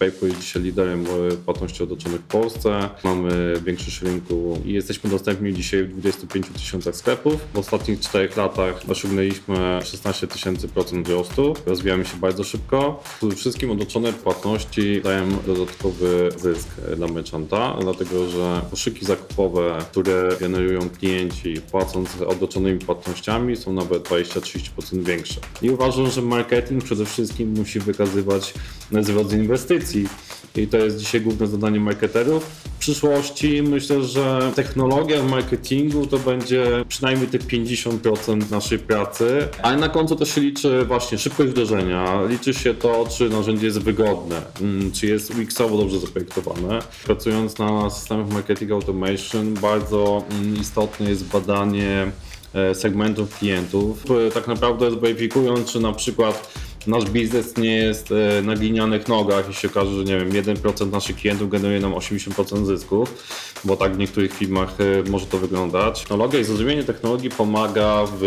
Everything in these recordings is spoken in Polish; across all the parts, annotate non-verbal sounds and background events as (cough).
PayPal jest dzisiaj liderem płatności otoczonych w Polsce. Mamy większość rynku i jesteśmy dostępni dzisiaj w 25 tysiącach sklepów. W ostatnich 4 latach osiągnęliśmy 16 tysięcy procent wzrostu. Rozwijamy się bardzo szybko. Przede wszystkim otoczone płatności dają dodatkowy zysk dla merchanta, dlatego że koszyki zakupowe, które generują klienci płacąc otoczonymi płatnościami są nawet 20-30% większe. I uważam, że marketing przede wszystkim musi wykazywać wzrost inwestycji. I to jest dzisiaj główne zadanie marketerów. W przyszłości myślę, że technologia w marketingu to będzie przynajmniej te 50% naszej pracy, ale na końcu też się liczy właśnie szybkość wdrożenia, liczy się to, czy narzędzie jest wygodne, mm, czy jest UX-owo dobrze zaprojektowane. Pracując na systemach marketing automation bardzo mm, istotne jest badanie e, segmentów klientów. Tak naprawdę zweryfikując, czy na przykład nasz biznes nie jest e, na glinianych nogach i się okaże, że nie wiem, 1% naszych klientów generuje nam 80% zysków, bo tak w niektórych firmach e, może to wyglądać. Technologia i zrozumienie technologii pomaga w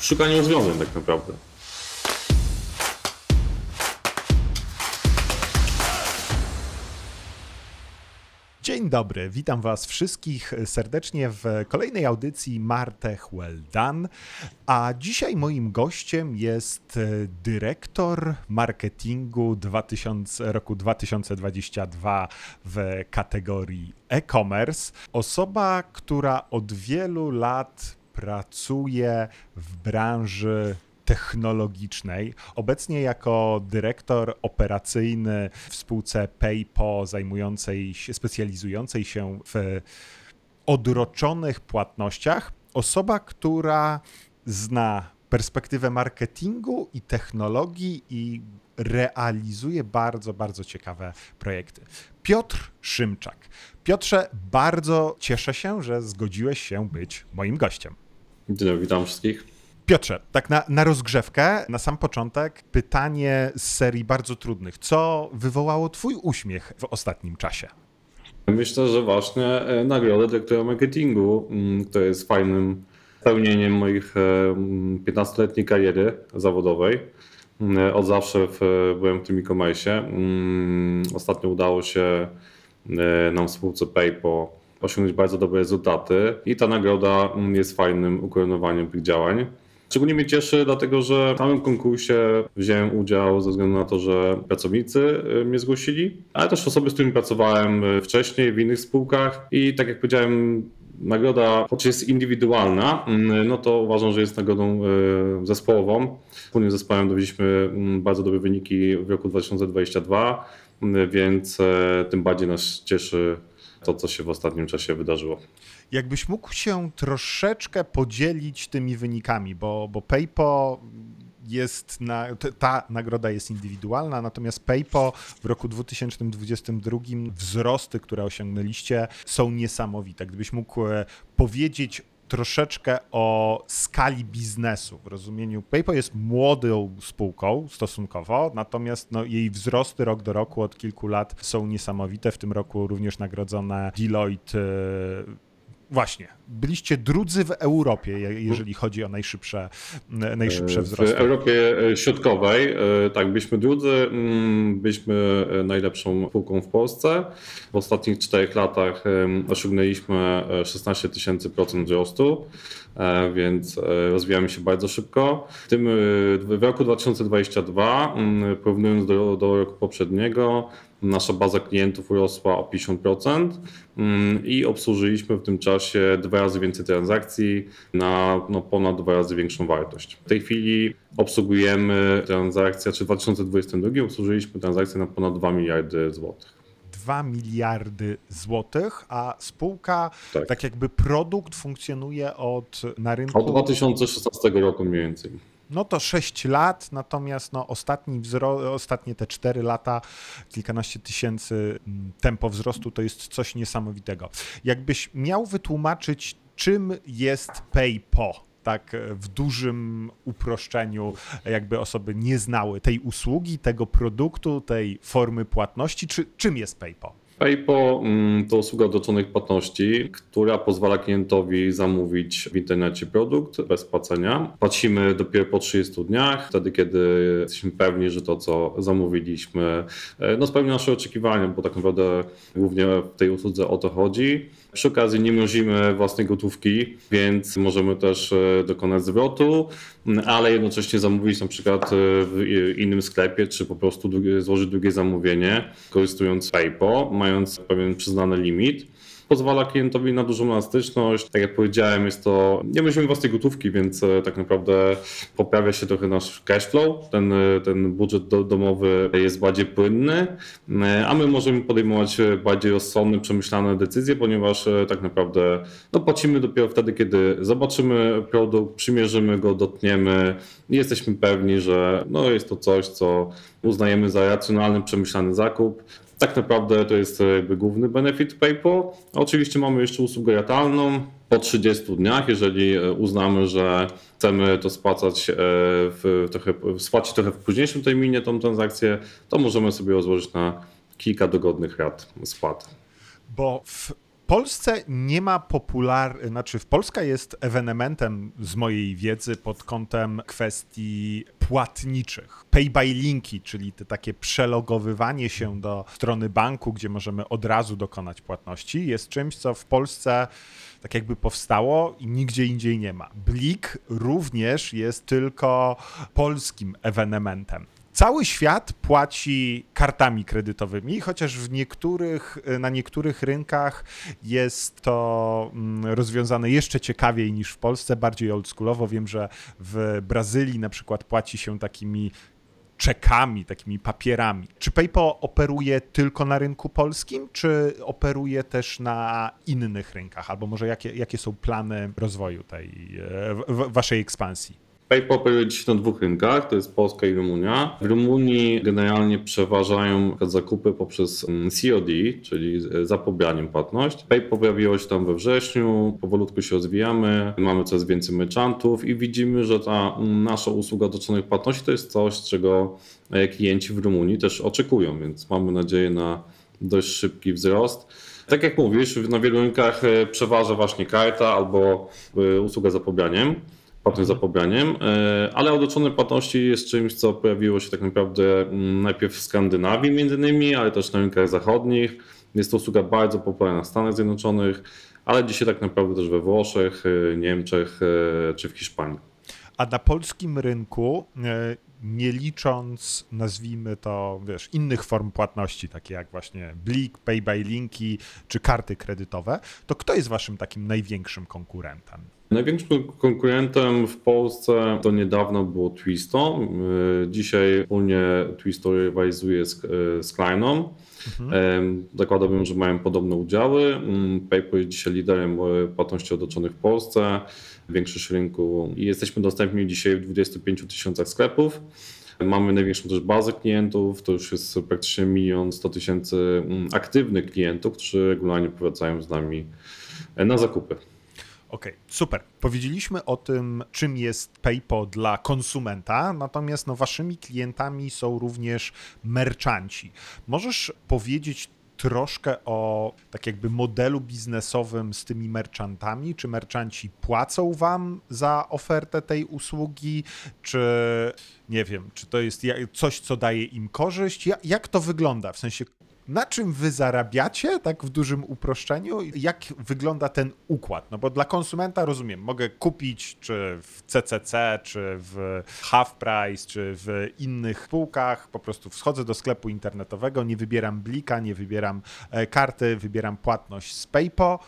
szukaniu rozwiązań tak naprawdę. Dzień dobry, witam Was wszystkich serdecznie w kolejnej audycji Martech Well Done. A dzisiaj moim gościem jest e, dyrektor marketingu 2000, roku 2022 w kategorii e-commerce. Osoba, która od wielu lat pracuje w branży technologicznej. Obecnie jako dyrektor operacyjny w spółce PayPo zajmującej się, specjalizującej się w odroczonych płatnościach, osoba, która zna perspektywę marketingu i technologii i realizuje bardzo, bardzo ciekawe projekty. Piotr Szymczak. Piotrze, bardzo cieszę się, że zgodziłeś się być moim gościem. Dzień dobry, witam wszystkich. Piotrze, tak na, na rozgrzewkę, na sam początek, pytanie z serii bardzo trudnych. Co wywołało Twój uśmiech w ostatnim czasie? Myślę, że właśnie e, nagroda dyrektora marketingu, mm, to jest fajnym pełnieniem moich 15-letniej e, kariery zawodowej. Mm, od zawsze byłem w tym e-commerce. Mm, ostatnio udało się e, nam spółce PayPal osiągnąć bardzo dobre rezultaty i ta nagroda jest fajnym ukoronowaniem tych działań. Szczególnie mnie cieszy, dlatego że w samym konkursie wziąłem udział ze względu na to, że pracownicy y, mnie zgłosili, ale też osoby, z którymi pracowałem y, wcześniej w innych spółkach i tak jak powiedziałem, nagroda, choć jest indywidualna, mm, no to uważam, że jest nagrodą y, zespołową. Wspólnie z zespołem dowieźliśmy mm, bardzo dobre wyniki w roku 2022, mm, więc tym bardziej nas cieszy to, co się w ostatnim czasie wydarzyło. Jakbyś mógł się troszeczkę podzielić tymi wynikami, bo, bo PayPal jest na, ta nagroda jest indywidualna, natomiast PayPal w roku 2022 wzrosty, które osiągnęliście, są niesamowite. Gdybyś mógł e, powiedzieć troszeczkę o skali biznesu. W rozumieniu PayPal jest młodą spółką stosunkowo, natomiast no, jej wzrosty rok do roku od kilku lat są niesamowite. W tym roku również nagrodzone Deloitte Właśnie. Byliście drudzy w Europie, jeżeli chodzi o najszybsze, najszybsze wzrosty. W Europie e, Środkowej, e, tak, byliśmy drudzy, mm, byliśmy e, najlepszą spółką w Polsce. W ostatnich czterech latach osiągnęliśmy 16 tysięcy procent wzrostu, więc rozwijamy się bardzo szybko. W tym w roku 2022, mm, porównując do, do roku poprzedniego, nasza baza klientów urosła o 50% mm, i obsłużyliśmy w tym czasie dwa razy więcej transakcji na no, ponad dwa razy większą wartość. W tej chwili obsługujemy transakcje, czy w 2022 obsłużyliśmy transakcje na ponad 2 miliardy złotych. 2 miliardy złotych, a spółka, tak. tak jakby produkt funkcjonuje od na rynku. Od 2016 roku mniej więcej no to 6 lat, natomiast no ostatni wzro- ostatnie te 4 lata, kilkanaście tysięcy mm, tempo wzrostu to jest coś niesamowitego. Jakbyś miał wytłumaczyć, czym jest PayPal? tak w dużym uproszczeniu, jakby osoby nie znały tej usługi, tego produktu, tej formy płatności, czy czym jest PayPal? PayPal mm, to usługa odroczonych płatności, która pozwala klientowi zamówić w internecie produkt bez płacenia. Płacimy dopiero po 30 dniach, wtedy kiedy jesteśmy pewni, że to co zamówiliśmy e, no, spełni nasze oczekiwania, bo tak naprawdę głównie w tej usłudze o to chodzi. Przy okazji nie mrozimy własnej gotówki, więc możemy też e, dokonać zwrotu, ale jednocześnie zamówić na przykład e, w innym sklepie, czy po prostu złożyć drugie zamówienie, korzystując z PayPal, mając pewien przyznany limit pozwala klientowi na dużą elastyczność. Tak jak powiedziałem, jest to, nie myślimy własnej gotówki, więc e, tak naprawdę poprawia się trochę nasz cash flow. Ten, e, ten budżet do, domowy jest bardziej płynny, e, a my możemy podejmować bardziej rozsądne, przemyślane decyzje, ponieważ tak naprawdę no, płacimy dopiero wtedy, kiedy zobaczymy produkt, przymierzymy go, dotkniemy i jesteśmy pewni, że no, jest to coś, co uznajemy za racjonalny, przemyślany zakup. Tak naprawdę to jest jakby główny benefit PayPal. Oczywiście mamy jeszcze usługę ratalną po 30 dniach, jeżeli e, uznamy, że chcemy to spłacać e, w trochę, spłacić trochę w późniejszym terminie tą transakcję, to możemy sobie rozłożyć na kilka dogodnych rat spłat. Bo w Polsce nie ma popular... Znaczy, Polska jest ewenementem z mojej wiedzy pod kątem kwestii płatniczych. Pay by linki, czyli te takie przelogowywanie się do strony banku, gdzie możemy od razu dokonać płatności, jest czymś, co w Polsce tak jakby powstało i nigdzie indziej nie ma. Blik również jest tylko polskim ewenementem. Cały świat płaci kartami kredytowymi, chociaż w niektórych, na niektórych rynkach jest to mm, rozwiązane jeszcze ciekawiej niż w Polsce, bardziej oldschoolowo. Wiem, że w Brazylii na przykład płaci się takimi czekami, takimi papierami. Czy PayPal operuje tylko na rynku polskim, czy operuje też na innych rynkach? Albo może jakie, jakie są plany rozwoju tej w, waszej ekspansji? Operuje dzisiaj na dwóch rynkach, to jest Polska i Rumunia. W Rumunii generalnie przeważają zakupy poprzez mm, COD, czyli zapobraniem płatność. PayPal pojawiło się tam we wrześniu, powolutku się rozwijamy, mamy coraz więcej merchantów i widzimy, że ta mm, nasza usługa dotyczących płatności to jest coś, czego e, klienci w Rumunii też oczekują, więc mamy nadzieję na dość szybki wzrost. Tak jak mówisz, na wielu rynkach e, przeważa właśnie karta albo e, usługa zapobraniem płatność za pobraniem, e, ale odroczone płatności jest czymś, co pojawiło się tak naprawdę mm, najpierw w Skandynawii między innymi, ale też na rynkach zachodnich. Jest to usługa bardzo popularna w Stanach Zjednoczonych, ale dzisiaj tak naprawdę też we Włoszech, e, Niemczech e, czy w Hiszpanii. A na polskim rynku, nie licząc, nazwijmy to, wiesz, innych form płatności, takie jak właśnie Blik, Pay by Linki czy karty kredytowe, to kto jest waszym takim największym konkurentem? Największym konkurentem w Polsce do niedawno było Twisto. Y, dzisiaj wspólnie Twisto rywalizuje z, y, z Kleiną. Mhm. Zakładałbym, że mają podobne udziały. Mm, PayPal jest dzisiaj liderem płatności otoczonych w Polsce, większość rynku i jesteśmy dostępni dzisiaj w 25 tysiącach sklepów. Mamy największą też bazę klientów, to już jest praktycznie milion 100 tysięcy mm, aktywnych klientów, którzy regularnie powracają z nami na zakupy. Okej, okay, super. Powiedzieliśmy o tym, czym jest PayPal dla konsumenta, natomiast no, waszymi klientami są również merchanci. Możesz powiedzieć troszkę o tak jakby modelu biznesowym z tymi merchantami? Czy merchanci płacą wam za ofertę tej usługi, czy nie wiem, czy to jest coś, co daje im korzyść? Jak to wygląda? W sensie, na czym wy zarabiacie, tak w dużym uproszczeniu, jak wygląda ten układ? No bo dla konsumenta rozumiem, mogę kupić czy w CCC, czy w Half Price, czy w innych spółkach, po prostu wchodzę do sklepu internetowego, nie wybieram blika, nie wybieram e, karty, wybieram płatność z PayPal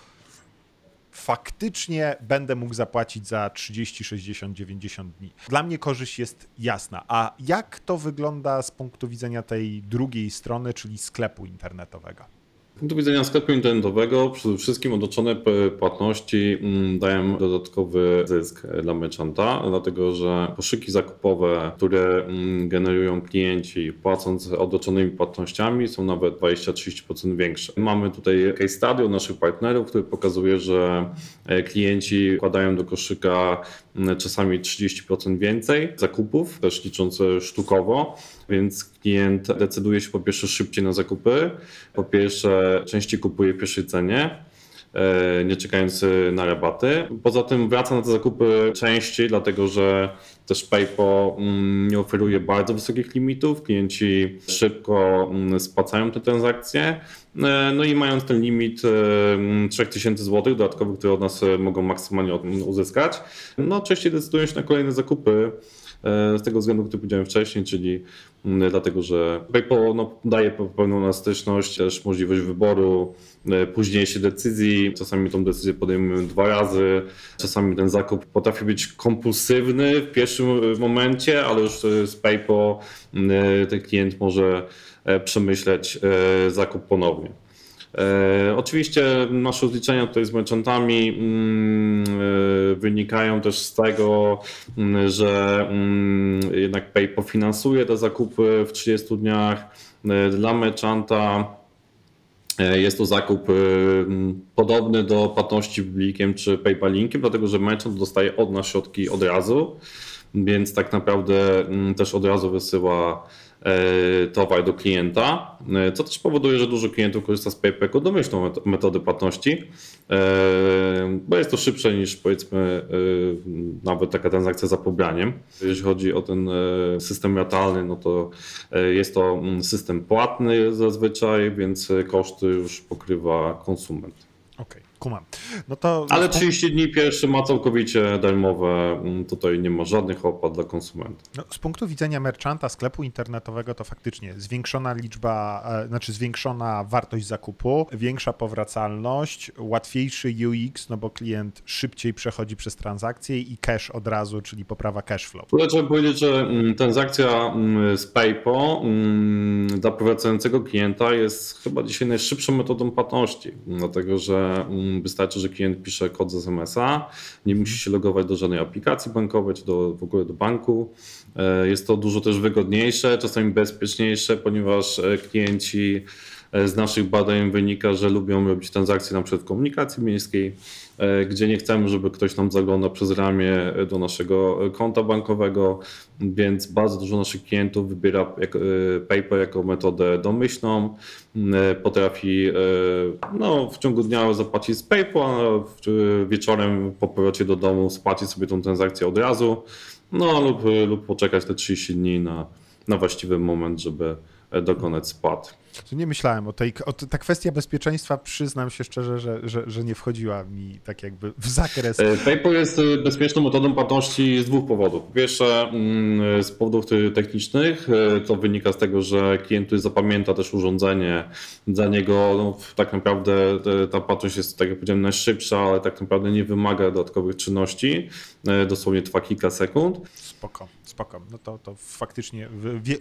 faktycznie będę mógł zapłacić za 30, 60, 90 dni. Dla mnie korzyść jest jasna. A jak to wygląda z punktu widzenia tej drugiej strony, czyli sklepu internetowego? Punktu widzenia sklepu internetowego przede wszystkim otoczone płatności mm, dają dodatkowy zysk dla merchanta, dlatego że koszyki zakupowe, które mm, generują klienci płacąc otoczonymi płatnościami są nawet 20-30% większe. Mamy tutaj case study od naszych partnerów, który pokazuje, że e, klienci wkładają do koszyka mm, czasami 30% więcej zakupów, też licząc sztukowo, więc klient decyduje się po pierwsze szybciej na zakupy, po pierwsze częściej kupuje w pierwszej cenie, e, nie czekając na rabaty. Poza tym wraca na te zakupy częściej, dlatego że też PayPal mm, nie oferuje bardzo wysokich limitów. Klienci szybko mm, spłacają te transakcje. E, no i mając ten limit 3000 zł dodatkowych, które od nas mogą maksymalnie uzyskać, no częściej decydują się na kolejne zakupy. E, z tego względu, który powiedziałem wcześniej, czyli mm, dlatego, że PayPal no, daje pewną elastyczność, też możliwość wyboru e, późniejszej decyzji. Czasami tą decyzję podejmujemy dwa razy, czasami ten zakup potrafi być kompulsywny w pierwszym momencie, ale już z PayPal mm, ten klient może e, przemyśleć zakup ponownie. E, oczywiście nasze rozliczenia tutaj z merchantami mm, e, wynikają też z tego, mm, że mm, jednak Pay pofinansuje te zakupy w 30 dniach. E, dla merchanta jest to zakup podobny do płatności blikiem czy PayPalinkiem, dlatego że merchant dostaje od nas środki od razu, więc tak naprawdę też od razu wysyła towar do klienta, e, co też powoduje, że dużo klientów korzysta z PayPal jako domyślną metodę płatności, e, bo jest to szybsze niż powiedzmy nawet taka transakcja za pobraniem. Jeśli chodzi o ten system ratalny, no to jest to mm, system płatny zazwyczaj, więc koszty już pokrywa konsument. Okej. Kumam. No to Ale 30 dni pierwszy ma całkowicie darmowe, mm, tutaj nie ma żadnych opłat dla konsumenta. No, z punktu widzenia merchanta, sklepu internetowego to faktycznie zwiększona liczba, e, znaczy zwiększona wartość zakupu, większa powracalność, łatwiejszy UX, no bo klient szybciej przechodzi przez transakcję i cash od razu, czyli poprawa cash flow. Tutaj trzeba powiedzieć, że mm, transakcja mm, z PayPal dla powracającego klienta jest chyba dzisiaj najszybszą metodą płatności, dlatego że Wystarczy, że klient pisze kod z SMS-a, nie musi się logować do żadnej aplikacji bankowej czy do, w ogóle do banku. E, jest to dużo też wygodniejsze, czasami bezpieczniejsze, ponieważ e, klienci z naszych badań wynika, że lubią robić transakcje na przykład w komunikacji miejskiej, gdzie nie chcemy, żeby ktoś nam zaglądał przez ramię do naszego konta bankowego, więc bardzo dużo naszych klientów wybiera PayPal jako metodę domyślną. Potrafi no, w ciągu dnia zapłacić z PayPal, wieczorem po powrocie do domu spłacić sobie tą transakcję od razu. No lub, lub poczekać te 30 dni na, na właściwy moment, żeby dokonać spłat. Nie myślałem o tej. O, ta kwestia bezpieczeństwa, przyznam się szczerze, że, że, że nie wchodziła mi tak jakby w zakres. E, PayPal jest e, bezpieczną metodą płatności z dwóch powodów. Po pierwsze, mm, z powodów technicznych, e, to wynika z tego, że klient zapamięta też urządzenie. Dla niego no, tak naprawdę ta płatność jest, tak jak powiedziałem, najszybsza, ale tak naprawdę nie wymaga dodatkowych czynności. Dosłownie trwa kilka sekund. Spoko, spoko. No to, to faktycznie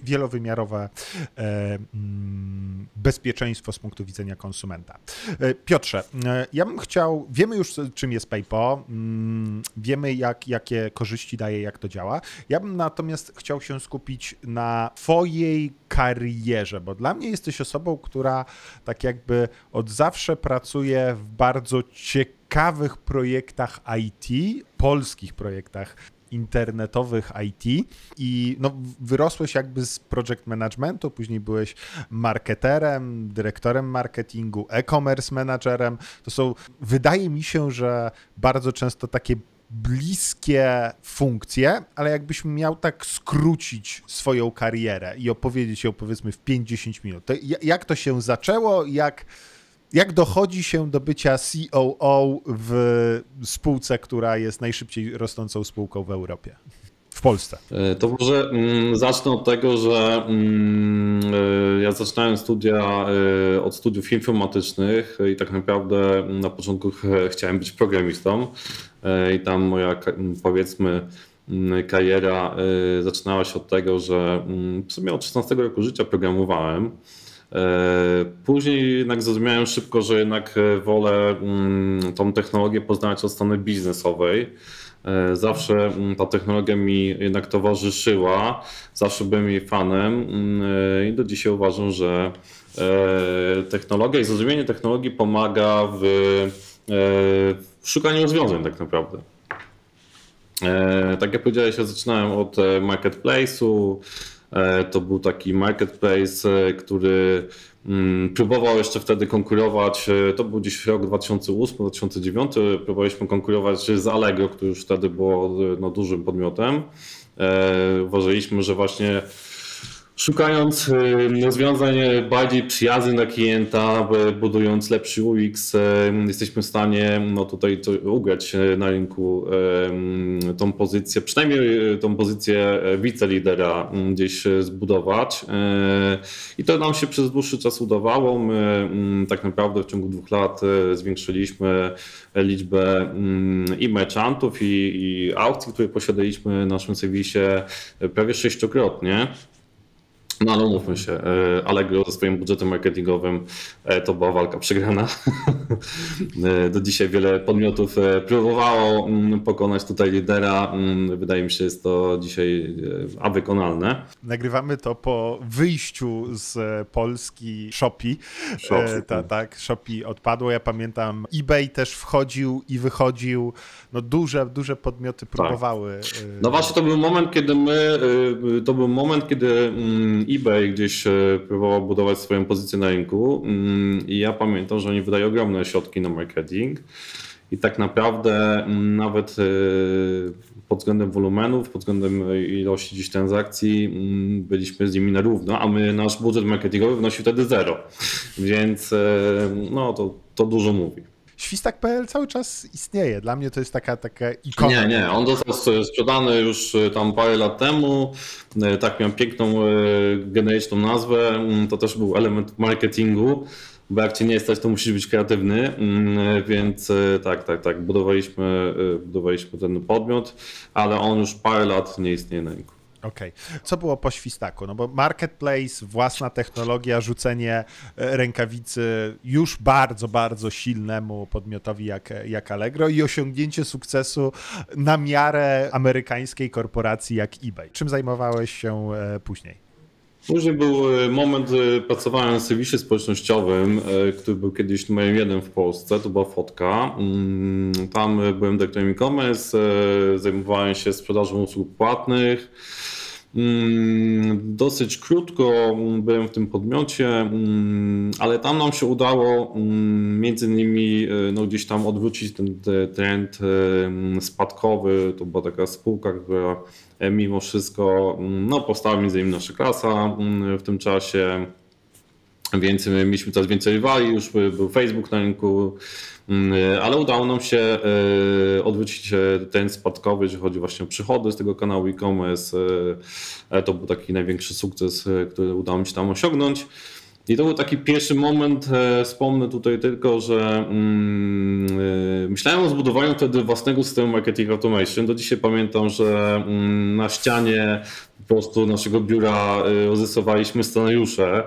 wielowymiarowe. E, mm, bezpieczeństwo z punktu widzenia konsumenta. E, Piotrze, e, ja bym chciał, wiemy już czym jest PayPal, mm, wiemy jak, jakie korzyści daje, jak to działa. Ja bym natomiast chciał się skupić na twojej karierze, bo dla mnie jesteś osobą, która tak jakby od zawsze pracuje w bardzo ciekawych projektach IT, polskich projektach internetowych IT i no, wyrosłeś jakby z project managementu, później byłeś marketerem, dyrektorem marketingu, e-commerce managerem. To są, wydaje mi się, że bardzo często takie bliskie funkcje, ale jakbyś miał tak skrócić swoją karierę i opowiedzieć ją powiedzmy w 5-10 minut. To jak to się zaczęło, jak jak dochodzi się do bycia COO w spółce, która jest najszybciej rosnącą spółką w Europie? W Polsce. E, to może mm, zacznę od tego, że mm, e, ja zaczynałem studia e, od studiów informatycznych i tak naprawdę na początku chciałem być programistą i tam moja powiedzmy mm, kariera zaczynała się od tego, że w sumie od 16 roku życia programowałem. E, później jednak zrozumiałem szybko, że jednak e, wolę mm, tą technologię poznać od strony biznesowej. E, zawsze mm, ta technologia mi jednak towarzyszyła, zawsze byłem jej fanem mm, i do dzisiaj uważam, że technologia i zrozumienie technologii pomaga w, w szukaniu rozwiązań tak naprawdę. Tak jak powiedziałeś, ja zaczynałem od marketplace'u, To był taki marketplace, który mm, próbował jeszcze wtedy konkurować. To był gdzieś rok 2008-2009. Próbowaliśmy konkurować z Allegro, który już wtedy było no, dużym podmiotem. Uważaliśmy, że właśnie Szukając rozwiązań bardziej przyjaznych dla klienta, budując lepszy UX, jesteśmy w stanie no tutaj ugrać na rynku tą pozycję, przynajmniej tą pozycję wicelidera gdzieś zbudować. I to nam się przez dłuższy czas udawało. My tak naprawdę w ciągu dwóch lat zwiększyliśmy liczbę i merchantów, i, i aukcji, które posiadaliśmy w naszym serwisie prawie sześciokrotnie. No ale umówmy się, e, Allegro ze swoim budżetem marketingowym e, to była walka przegrana. (laughs) E, do dzisiaj wiele podmiotów próbowało mm, pokonać tutaj lidera. Mm, wydaje mi się, jest to dzisiaj a wykonalne. Nagrywamy to po wyjściu z Polski Shopee. Shopee. Ta, tak, Shopee odpadło. Ja pamiętam, eBay też wchodził i wychodził. No duże, duże podmioty tak. próbowały. Tak. No właśnie to był moment, kiedy my, to był moment, kiedy eBay gdzieś e, próbował budować swoją pozycję na rynku mm, i ja pamiętam, że oni wydają ogromne środki na marketing i tak naprawdę mm, nawet e, pod względem wolumenów, pod względem ilości dziś transakcji mm, byliśmy z nimi na równo, a my nasz budżet marketingowy wynosił wtedy zero, więc e, no to, to dużo mówi. Świstak.pl cały czas istnieje. Dla mnie to jest taka, taka ikona. Nie, nie, on został sprzedany już e, tam parę lat temu. E, tak miał piękną, e, genericzną nazwę. Mm, to też był element marketingu, bo jak cię nie stać, to musisz być kreatywny. Mm, więc tak, tak, tak, budowaliśmy, budowaliśmy ten podmiot, ale on już parę lat nie istnieje na rynku. Okej. Okay. Co było po świstaku? No bo marketplace, własna technologia, rzucenie e, rękawicy już bardzo, bardzo silnemu podmiotowi jak, jak Allegro i osiągnięcie sukcesu na miarę amerykańskiej korporacji jak eBay. Czym zajmowałeś się e, później? Później był e, moment, pracowałem w serwisie społecznościowym, który był kiedyś numerem jeden w Polsce, to była Fotka. Mm, tam byłem dyrektorem e-commerce, zajmowałem się sprzedażą usług płatnych. Mm, dosyć krótko byłem w tym podmiocie, mm, ale tam nam się udało mm, między innymi e, no, gdzieś tam odwrócić ten trend e, spadkowy. To była taka spółka, która e, mimo wszystko no, powstała między innymi nasza klasa w tym czasie. Więc mieliśmy coraz więcej rywali, już był Facebook na rynku, Mm, ale udało nam się e, odwrócić ten spadkowy, jeżeli chodzi właśnie o przychody z tego kanału e-commerce. E, to był taki największy sukces, e, który udało mi się tam osiągnąć. I to był taki pierwszy moment, wspomnę tutaj tylko, że mm, myślałem o zbudowaniu wtedy własnego systemu marketing automation. Do dzisiaj pamiętam, że mm, na ścianie po prostu naszego biura rozrysowaliśmy scenariusze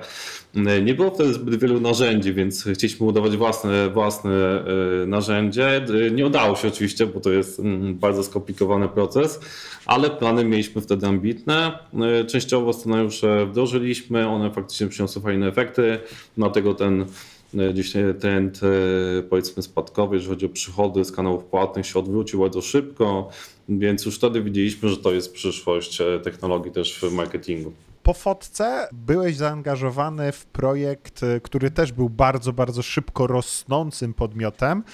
E, nie było wtedy zbyt wielu narzędzi, więc chcieliśmy budować własne, własne e, narzędzie. Nie udało się oczywiście, bo to jest mm, bardzo skomplikowany proces, ale plany mieliśmy wtedy ambitne. Częściowo scenariusze wdrożyliśmy, one faktycznie przyniosły fajne efekty, dlatego ten gdzieś trend powiedzmy spadkowy, jeżeli chodzi o przychody z kanałów płatnych się odwrócił bardzo szybko, więc już wtedy widzieliśmy, że to jest przyszłość technologii też w marketingu. Po fotce byłeś zaangażowany w projekt, y, który też był bardzo, bardzo szybko rosnącym podmiotem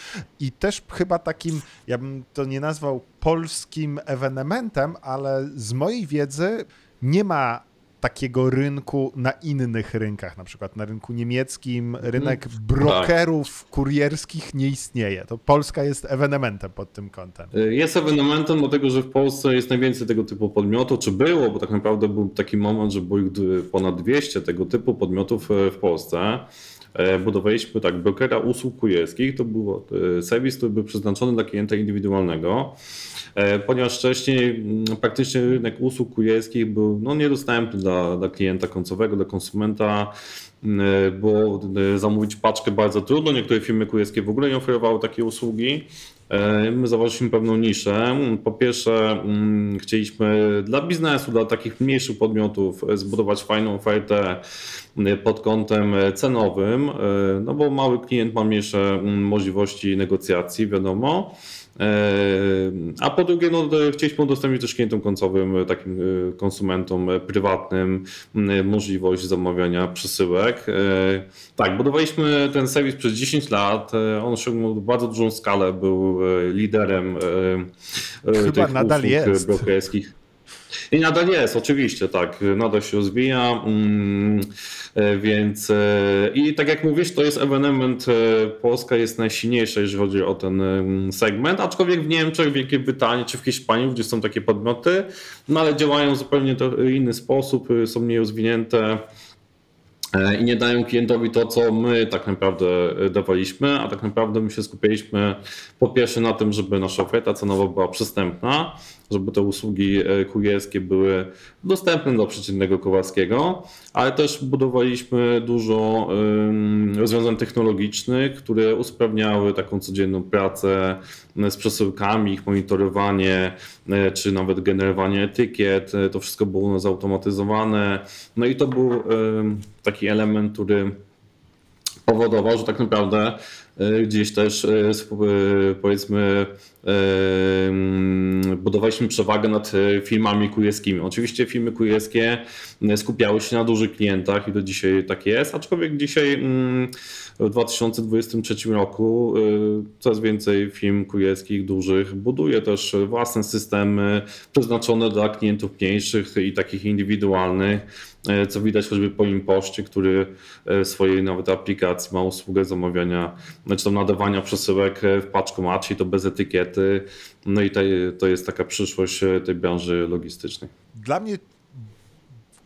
i też chyba takim, ja bym to nie nazwał polskim ewenementem, ale z mojej wiedzy nie ma takiego rynku na innych rynkach, na przykład na rynku niemieckim rynek mm, brokerów kurierskich nie istnieje. To Polska jest ewenementem pod tym kątem. Jest ewenementem, dlatego że w Polsce jest najwięcej tego typu podmiotów, czy było, bo tak naprawdę był taki moment, że było ich ponad 200 tego typu podmiotów y, w Polsce. E, budowaliśmy tak, brokera usług kurierskich, to był y, serwis, który był przeznaczony dla klienta indywidualnego. E, ponieważ wcześniej mm, praktycznie rynek usług kurierskich był no, niedostępny dla, dla klienta końcowego, dla konsumenta. Mm, było e, zamówić paczkę bardzo trudno, niektóre firmy kurierskie w ogóle nie oferowały takiej usługi. E, my zauważyliśmy pewną niszę. Po pierwsze, mm, chcieliśmy dla biznesu, dla takich mniejszych podmiotów zbudować fajną ofertę pod kątem cenowym, no bo mały klient ma mniejsze możliwości negocjacji, wiadomo. A po drugie, no, chcieliśmy udostępnić też klientom końcowym, takim konsumentom prywatnym możliwość zamawiania przesyłek. Tak, budowaliśmy ten serwis przez 10 lat. On osiągnął bardzo dużą skalę, był liderem Chyba tych nadal usług jest. brokerskich. I nadal jest, oczywiście, tak. Nadal się rozwija. Mm, e, więc e, i tak jak mówisz, to jest ewenement. e, Polska jest najsilniejsza, jeżeli chodzi o ten em, segment. Aczkolwiek w Niemczech, w Wielkiej Brytanii czy w Hiszpanii, gdzie są takie podmioty, no ale działają w zupełnie inny sposób, są mniej rozwinięte. I nie dają klientowi to, co my tak naprawdę dawaliśmy, a tak naprawdę my się skupialiśmy po pierwsze na tym, żeby nasza oferta cenowa była przystępna, żeby te usługi e, kurierskie były dostępne do przeciętnego Kowalskiego, ale też budowaliśmy dużo rozwiązań technologicznych, które usprawniały taką codzienną pracę e, z przesyłkami, ich monitorowanie, e, czy nawet generowanie etykiet. To wszystko było u nas zautomatyzowane. No i to był taki element, który powodował, że tak naprawdę gdzieś też powiedzmy budowaliśmy przewagę nad e, firmami kurierskimi. Oczywiście firmy kurierskie e, skupiały się na dużych klientach i do dzisiaj tak jest, aczkolwiek dzisiaj w 2023 roku e, coraz więcej firm kurierskich dużych buduje też własne systemy przeznaczone dla klientów mniejszych i takich indywidualnych co widać choćby po impoście, który w swojej nawet aplikacji ma usługę zamawiania, znaczy tam nadawania przesyłek w paczkomacie to bez etykiety. No i to jest taka przyszłość e, tej branży logistycznej. Dla mnie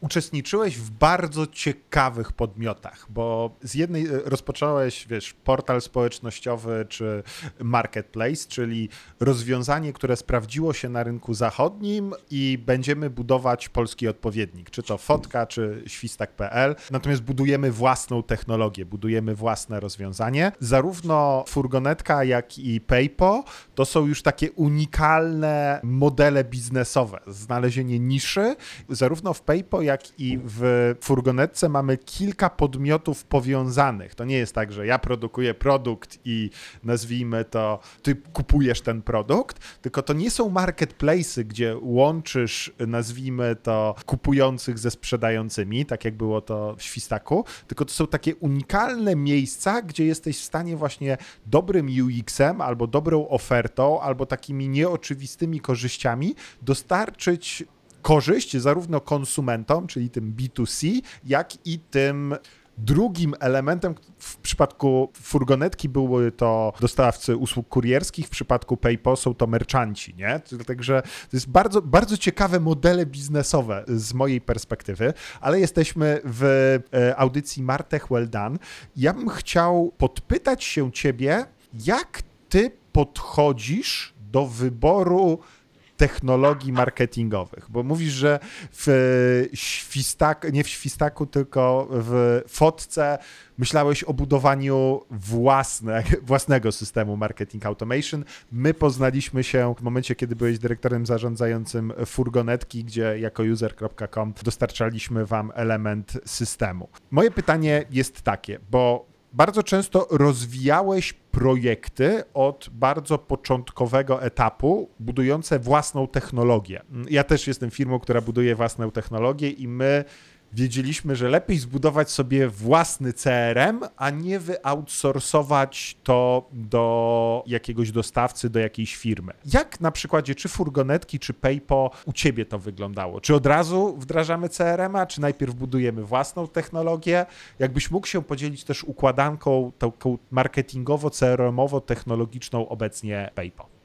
uczestniczyłeś w bardzo ciekawych podmiotach, bo z jednej e, rozpocząłeś, wiesz, portal społecznościowy czy marketplace, czyli rozwiązanie, które sprawdziło się na rynku zachodnim i będziemy budować polski odpowiednik, czy to Fotka, czy świstak.pl. Natomiast budujemy własną technologię, budujemy własne rozwiązanie. Zarówno furgonetka, jak i PayPo to są już takie unikalne modele biznesowe, znalezienie niszy. Zarówno w PayPo, jak i w furgonetce mamy kilka podmiotów powiązanych. To nie jest tak, że ja produkuję produkt i nazwijmy to, ty kupujesz ten produkt, tylko to nie są marketplace'y, gdzie łączysz, nazwijmy to, kupujących ze sprzedającymi, tak jak było to w Świstaku, tylko to są takie unikalne miejsca, gdzie jesteś w stanie właśnie dobrym UX-em albo dobrą ofertą, albo takimi nieoczywistymi korzyściami dostarczyć korzyść zarówno konsumentom, czyli tym B2C, jak i tym drugim elementem w przypadku furgonetki były to dostawcy usług kurierskich, w przypadku PayPal są to merchanci, nie? Także to jest bardzo, bardzo ciekawe modele biznesowe z mojej perspektywy, ale jesteśmy w e, audycji Martech Well Done. Ja bym chciał podpytać się ciebie, jak ty podchodzisz do wyboru technologii marketingowych, bo mówisz, że w świstaku, nie w świstaku, tylko w fotce myślałeś o budowaniu własne, własnego systemu marketing automation. My poznaliśmy się w momencie, kiedy byłeś dyrektorem zarządzającym furgonetki, gdzie jako user.com dostarczaliśmy wam element systemu. Moje pytanie jest takie, bo bardzo często rozwijałeś projekty od bardzo początkowego etapu, budujące własną technologię. Ja też jestem firmą, która buduje własną technologię i my wiedzieliśmy, że lepiej zbudować sobie własny CRM, a nie wyoutsourcować to do jakiegoś dostawcy, do jakiejś firmy. Jak na przykładzie czy furgonetki, czy PayPo u ciebie to wyglądało? Czy od razu wdrażamy CRM-a, czy najpierw budujemy własną technologię? Jakbyś mógł się podzielić też układanką taką marketingowo-CRM-owo-technologiczną obecnie PayPo?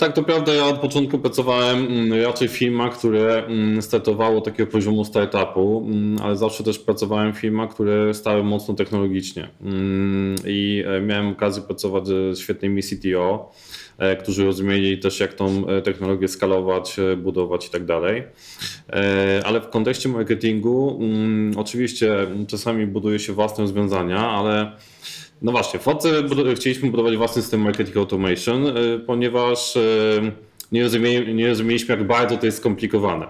Tak, to prawda, ja od początku pracowałem mm, raczej w firmach, które mm, startowało takiego poziomu startupu, mm, ale zawsze też pracowałem w firmach, które stały mocno technologicznie. I e, miałem okazję pracować z świetnymi CTO, e, którzy rozumieli też jak tą e, technologię skalować, e, budować i tak dalej. E, Ale w kontekście marketingu oczywiście czasami buduje się własne rozwiązania, ale no właśnie, w budu- chcieliśmy budować własny system marketing automation, y, ponieważ y, nie, rozumie, nie rozumieliśmy, jak bardzo to jest skomplikowane.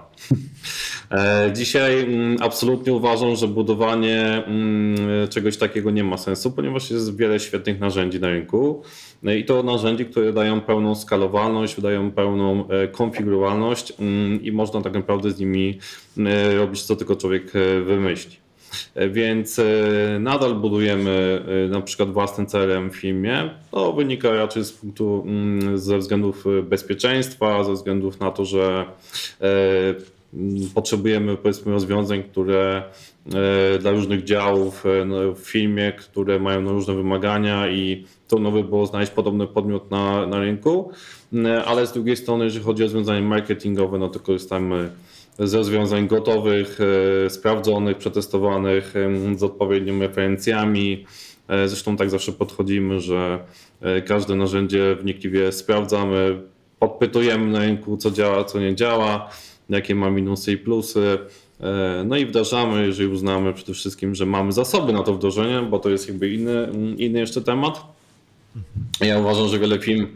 E, dzisiaj mm, absolutnie uważam, że budowanie mm, czegoś takiego nie ma sensu, ponieważ jest wiele świetnych narzędzi na rynku e, i to narzędzi, które dają pełną skalowalność, dają pełną e, konfigurowalność mm, i można tak naprawdę z nimi robić, co tylko człowiek wymyśli. Więc nadal budujemy na przykład własny CRM w filmie. To wynika raczej z punktu, ze względów bezpieczeństwa, ze względów na to, że Mm, potrzebujemy powiedzmy rozwiązań, które e, dla różnych działów e, no, w filmie, które mają różne wymagania i trudno by było znaleźć podobny podmiot na, na rynku, mm, ale z drugiej strony, jeżeli chodzi o rozwiązania marketingowe, no to korzystamy z rozwiązań gotowych, e, sprawdzonych, przetestowanych, z odpowiednimi referencjami. Zresztą tak zawsze podchodzimy, że każde narzędzie wnikliwie sprawdzamy, podpytujemy na rynku, co działa, co nie działa jakie ma minusy i plusy. E, no i wdrażamy, jeżeli uznamy przede wszystkim, że mamy zasoby na to wdrożenie, bo to jest jakby inny, inny jeszcze temat. Ja uważam, że wiele firm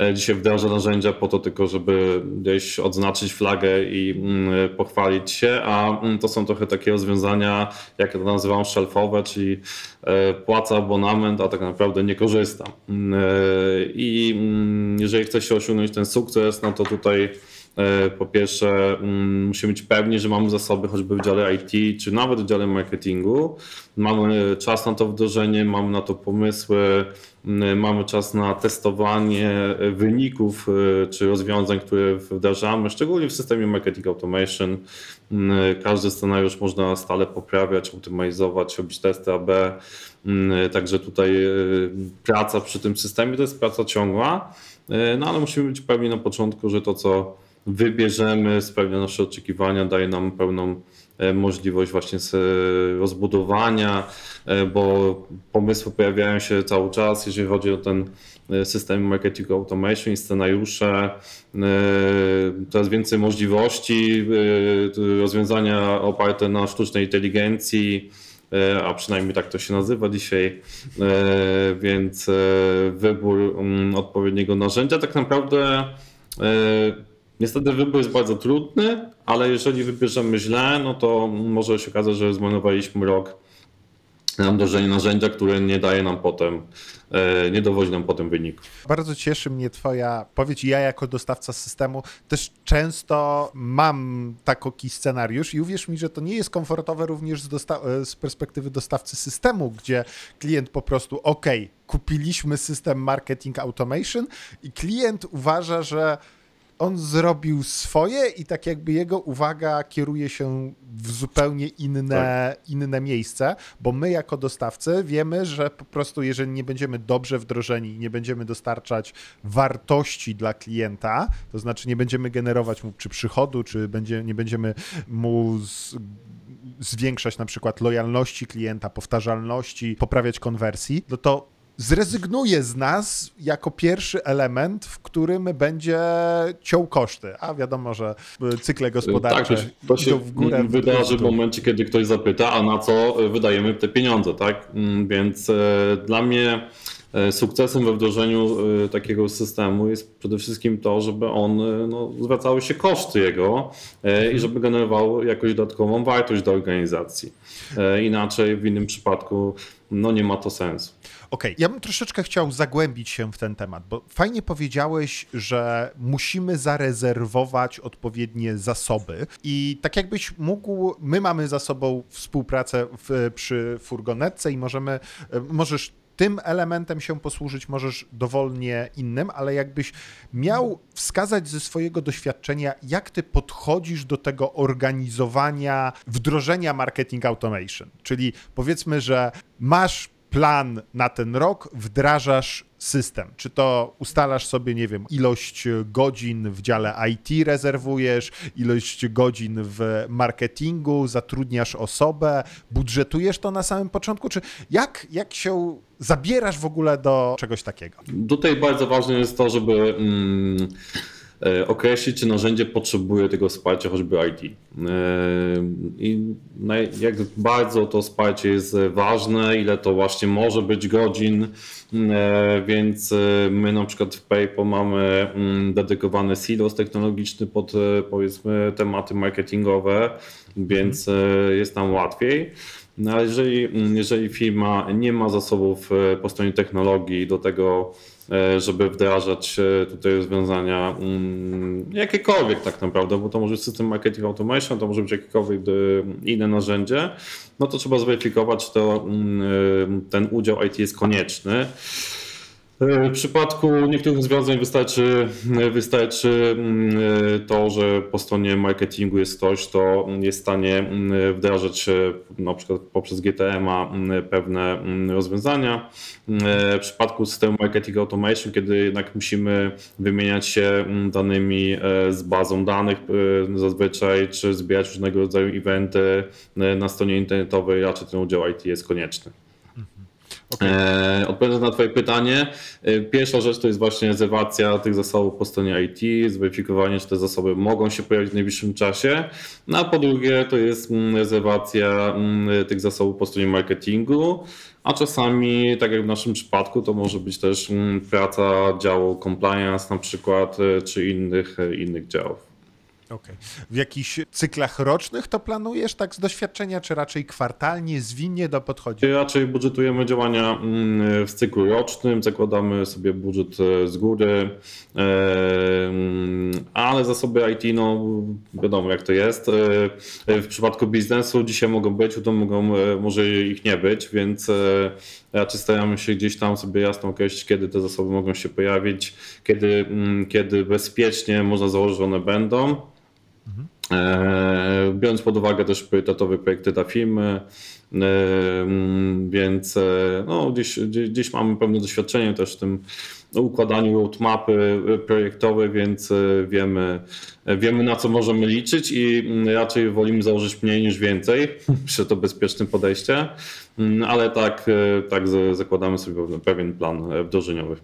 e, dzisiaj wdraża narzędzia po to tylko, żeby gdzieś odznaczyć flagę i mm, pochwalić się, a mm, to są trochę takie rozwiązania, jak to nazywam, shelfowe, czyli e, płaca abonament, a tak naprawdę nie korzystam. Mm, I jeżeli chce się osiągnąć ten sukces, no to tutaj E, po pierwsze, mm, musimy być pewni, że mamy zasoby choćby w dziale IT, czy nawet w dziale marketingu. Mamy czas na to wdrożenie, mamy na to pomysły, mm, mamy czas na testowanie wyników e, czy rozwiązań, które wdrażamy, szczególnie w systemie marketing automation. Mm, każdy scenariusz można stale poprawiać, optymalizować, robić testy AB. Także tutaj e, praca przy tym systemie to jest praca ciągła, no ale musimy być pewni na początku, że to, co wybierzemy, spełnia nasze oczekiwania, daje nam pełną e, możliwość właśnie rozbudowania, e, bo pomysły pojawiają się cały czas, jeżeli chodzi o ten e, system marketing automation scenariusze, coraz więcej możliwości, rozwiązania oparte na sztucznej inteligencji, a przynajmniej tak to się nazywa dzisiaj, więc wybór mm, odpowiedniego narzędzia tak naprawdę Niestety wybór jest bardzo trudny, ale jeżeli wybierzemy źle, no to może się okazać, że zmarnowaliśmy rok na wdrożenie narzędzia, które nie daje nam potem, e, nie dowodzi nam potem wyników. Bardzo cieszy mnie twoja powiedź. Ja jako dostawca systemu też często mam taki scenariusz i uwierz mi, że to nie jest komfortowe również z, z perspektywy dostawcy systemu, gdzie klient po prostu, ok, kupiliśmy system marketing automation i klient uważa, że on zrobił swoje i tak jakby jego uwaga kieruje się w zupełnie inne, tak. inne miejsce, bo my jako dostawcy wiemy, że po prostu jeżeli nie będziemy dobrze wdrożeni nie będziemy dostarczać wartości dla klienta, to znaczy nie będziemy generować mu czy przychodu, czy będzie, nie będziemy mu z, zwiększać na przykład lojalności klienta, powtarzalności, poprawiać konwersji, no to zrezygnuje z nas jako pierwszy element, w którym będzie ciął koszty. A wiadomo, że cykle gospodarcze tak, to się w górę. wydarzy w, w momencie, kiedy ktoś zapyta, a na co wydajemy te pieniądze, tak? Mm, więc e, dla mnie e, sukcesem we wdrożeniu e, takiego systemu jest przede wszystkim to, żeby on no, zwracały się koszty jego i mhm. żeby generował jakąś dodatkową wartość do organizacji. Inaczej w innym przypadku no, nie ma to sensu. Okej, okay. ja bym troszeczkę chciał zagłębić się w ten temat, bo fajnie powiedziałeś, że musimy zarezerwować odpowiednie zasoby i tak jakbyś mógł, my mamy za sobą współpracę w, przy furgonetce i możemy, możesz tym elementem się posłużyć, możesz dowolnie innym, ale jakbyś miał wskazać ze swojego doświadczenia, jak ty podchodzisz do tego organizowania, wdrożenia marketing automation. Czyli powiedzmy, że masz plan na ten rok, wdrażasz system. Czy to ustalasz sobie, nie wiem, ilość godzin w dziale IT rezerwujesz, ilość godzin w marketingu, zatrudniasz osobę, budżetujesz to na samym początku, czy jak, jak się zabierasz w ogóle do czegoś takiego? Tutaj bardzo ważne jest to, żeby. Mm, określić, czy narzędzie potrzebuje tego wsparcia, choćby IT. I jak bardzo to wsparcie jest ważne, ile to właśnie może być godzin, więc my na przykład w PayPal mamy mm, dedykowany silos technologiczny pod powiedzmy tematy marketingowe, więc jest tam łatwiej. No jeżeli, jeżeli firma nie ma zasobów e, po stronie technologii do tego, e, żeby wdrażać e, tutaj rozwiązania mm, jakiekolwiek tak naprawdę, bo to może być system marketing automation, to może być jakiekolwiek inne narzędzie, no to trzeba zweryfikować, czy to, mm, ten udział IT jest konieczny. W przypadku niektórych rozwiązań wystarczy, wystarczy mm, to, że po stronie marketingu jest ktoś, kto jest w stanie mm, wdrażać e, na przykład poprzez GTM-a mm, pewne rozwiązania. W przypadku systemu marketing automation, kiedy jednak musimy wymieniać się danymi e, z bazą danych e, zazwyczaj, czy zbierać różnego rodzaju eventy na stronie internetowej, raczej ten udział IT jest konieczny. Okay. E, odpowiadając na Twoje pytanie, e, pierwsza rzecz to jest właśnie rezerwacja tych zasobów po stronie IT, zweryfikowanie, czy te zasoby mogą się pojawić w najbliższym czasie. No a po drugie to jest mm, rezerwacja mm, tych zasobów po stronie marketingu, a czasami, tak jak w naszym przypadku, to może być też mm, praca działu compliance na przykład, e, czy innych, innych działów. Okay. W jakichś cyklach rocznych to planujesz tak z doświadczenia, czy raczej kwartalnie, zwinnie do podchodzi? Raczej budżetujemy działania mm, w cyklu rocznym, zakładamy sobie budżet e, z góry, e, mm, ale zasoby IT, no wiadomo jak to jest. E, w przypadku biznesu dzisiaj mogą być, to mogą, może ich nie być, więc raczej staramy się gdzieś tam sobie jasno określić, kiedy te zasoby mogą się pojawić, kiedy, mm, kiedy bezpiecznie można założyć, że one będą. E, biorąc pod uwagę też priorytetowe projekty dla firmy, e, więc e, no, gdzieś, gdzieś mamy pewne doświadczenie też w tym układaniu roadmapy projektowej, więc wiemy, wiemy na co możemy liczyć i raczej wolimy założyć mniej niż więcej (laughs) przy to bezpiecznym podejście, ale tak, tak zakładamy sobie pewien plan wdrożeniowy.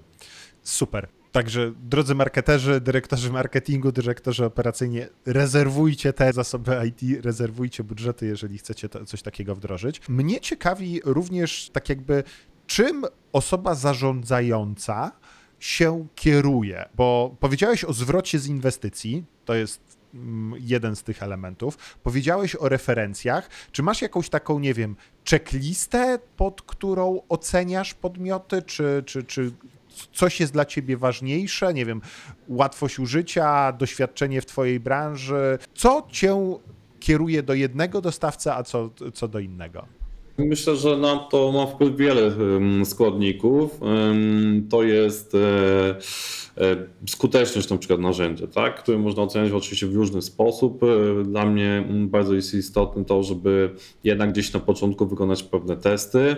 Super. Także drodzy marketerzy, dyrektorzy marketingu, dyrektorzy operacyjni, rezerwujcie te zasoby IT, rezerwujcie budżety, jeżeli chcecie to, coś takiego wdrożyć. Mnie ciekawi również tak jakby czym osoba zarządzająca się kieruje, bo powiedziałeś o zwrocie z inwestycji, to jest mm, jeden z tych elementów. Powiedziałeś o referencjach. Czy masz jakąś taką, nie wiem, checklistę, pod którą oceniasz podmioty, czy, czy, czy coś jest dla ciebie ważniejsze, nie wiem, łatwość użycia, doświadczenie w twojej branży. Co cię kieruje do jednego dostawcy, a co, co do innego? Myślę, że na to ma wpływ wiele składników. To jest e, E, skuteczność na przykład narzędzia, tak, które można oceniać oczywiście w różny sposób. E, dla mnie bardzo jest istotne to, żeby jednak gdzieś na początku wykonać pewne testy.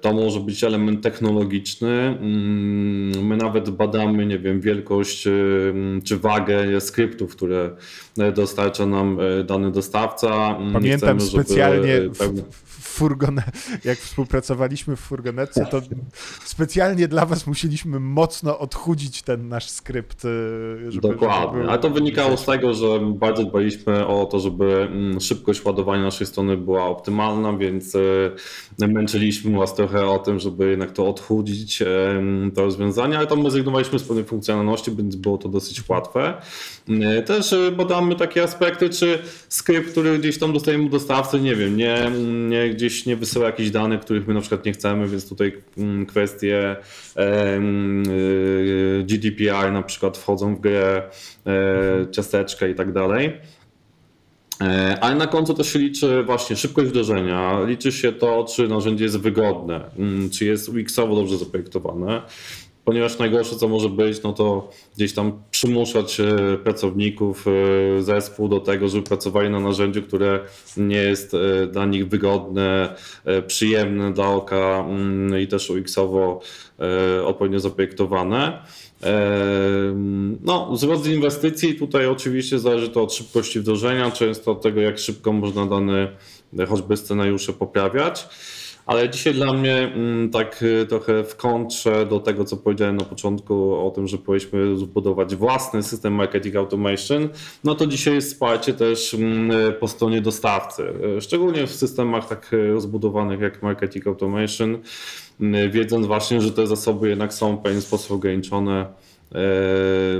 To może być element technologiczny. Mm, my nawet badamy, nie wiem, wielkość czy wagę skryptów, które dostarcza nam dany dostawca. Pamiętam chcemy, specjalnie pewne furgonet, jak współpracowaliśmy w furgonetce, to specjalnie dla was musieliśmy mocno odchudzić ten nasz skrypt. Y, żeby, Dokładnie, żeby ale to wynikało z tego, że bardzo dbaliśmy o to, żeby mm, szybkość ładowania naszej strony była optymalna, więc y, męczyliśmy was trochę o tym, żeby jednak to odchudzić, to rozwiązanie, ale tam zrezygnowaliśmy z pewnej funkcjonalności, więc było to dosyć łatwe. Y, też badamy takie aspekty, czy skrypt, który gdzieś tam dostajemy dostawcy, nie wiem, nie, nie gdzieś nie wysyła jakichś danych, których my na przykład nie chcemy, więc tutaj mm, kwestie y, GDPR na przykład wchodzą w grę, e, ciasteczka i tak dalej. E, ale na końcu też się liczy właśnie szybkość wdrożenia, liczy się to, czy narzędzie jest wygodne, mm, czy jest UX-owo dobrze zaprojektowane ponieważ najgorsze co może być, no to gdzieś tam przymuszać e, pracowników, e, zespół do tego, żeby pracowali na narzędziu, które nie jest e, dla nich wygodne, przyjemne dla oka mm, i też UX-owo odpowiednio zaprojektowane. No, wzrost inwestycji tutaj oczywiście zależy to od szybkości wdrożenia, często od tego, jak szybko można dane choćby scenariusze poprawiać Ale dzisiaj dla mnie mm, tak y, trochę w kontrze do tego, co powiedziałem na początku o tym, że powinniśmy zbudować własny system marketing automation, no to dzisiaj jest wsparcie też mm, po stronie dostawcy. Y, szczególnie w systemach tak rozbudowanych jak marketing automation, wiedząc właśnie, że te zasoby jednak są w pewien sposób ograniczone.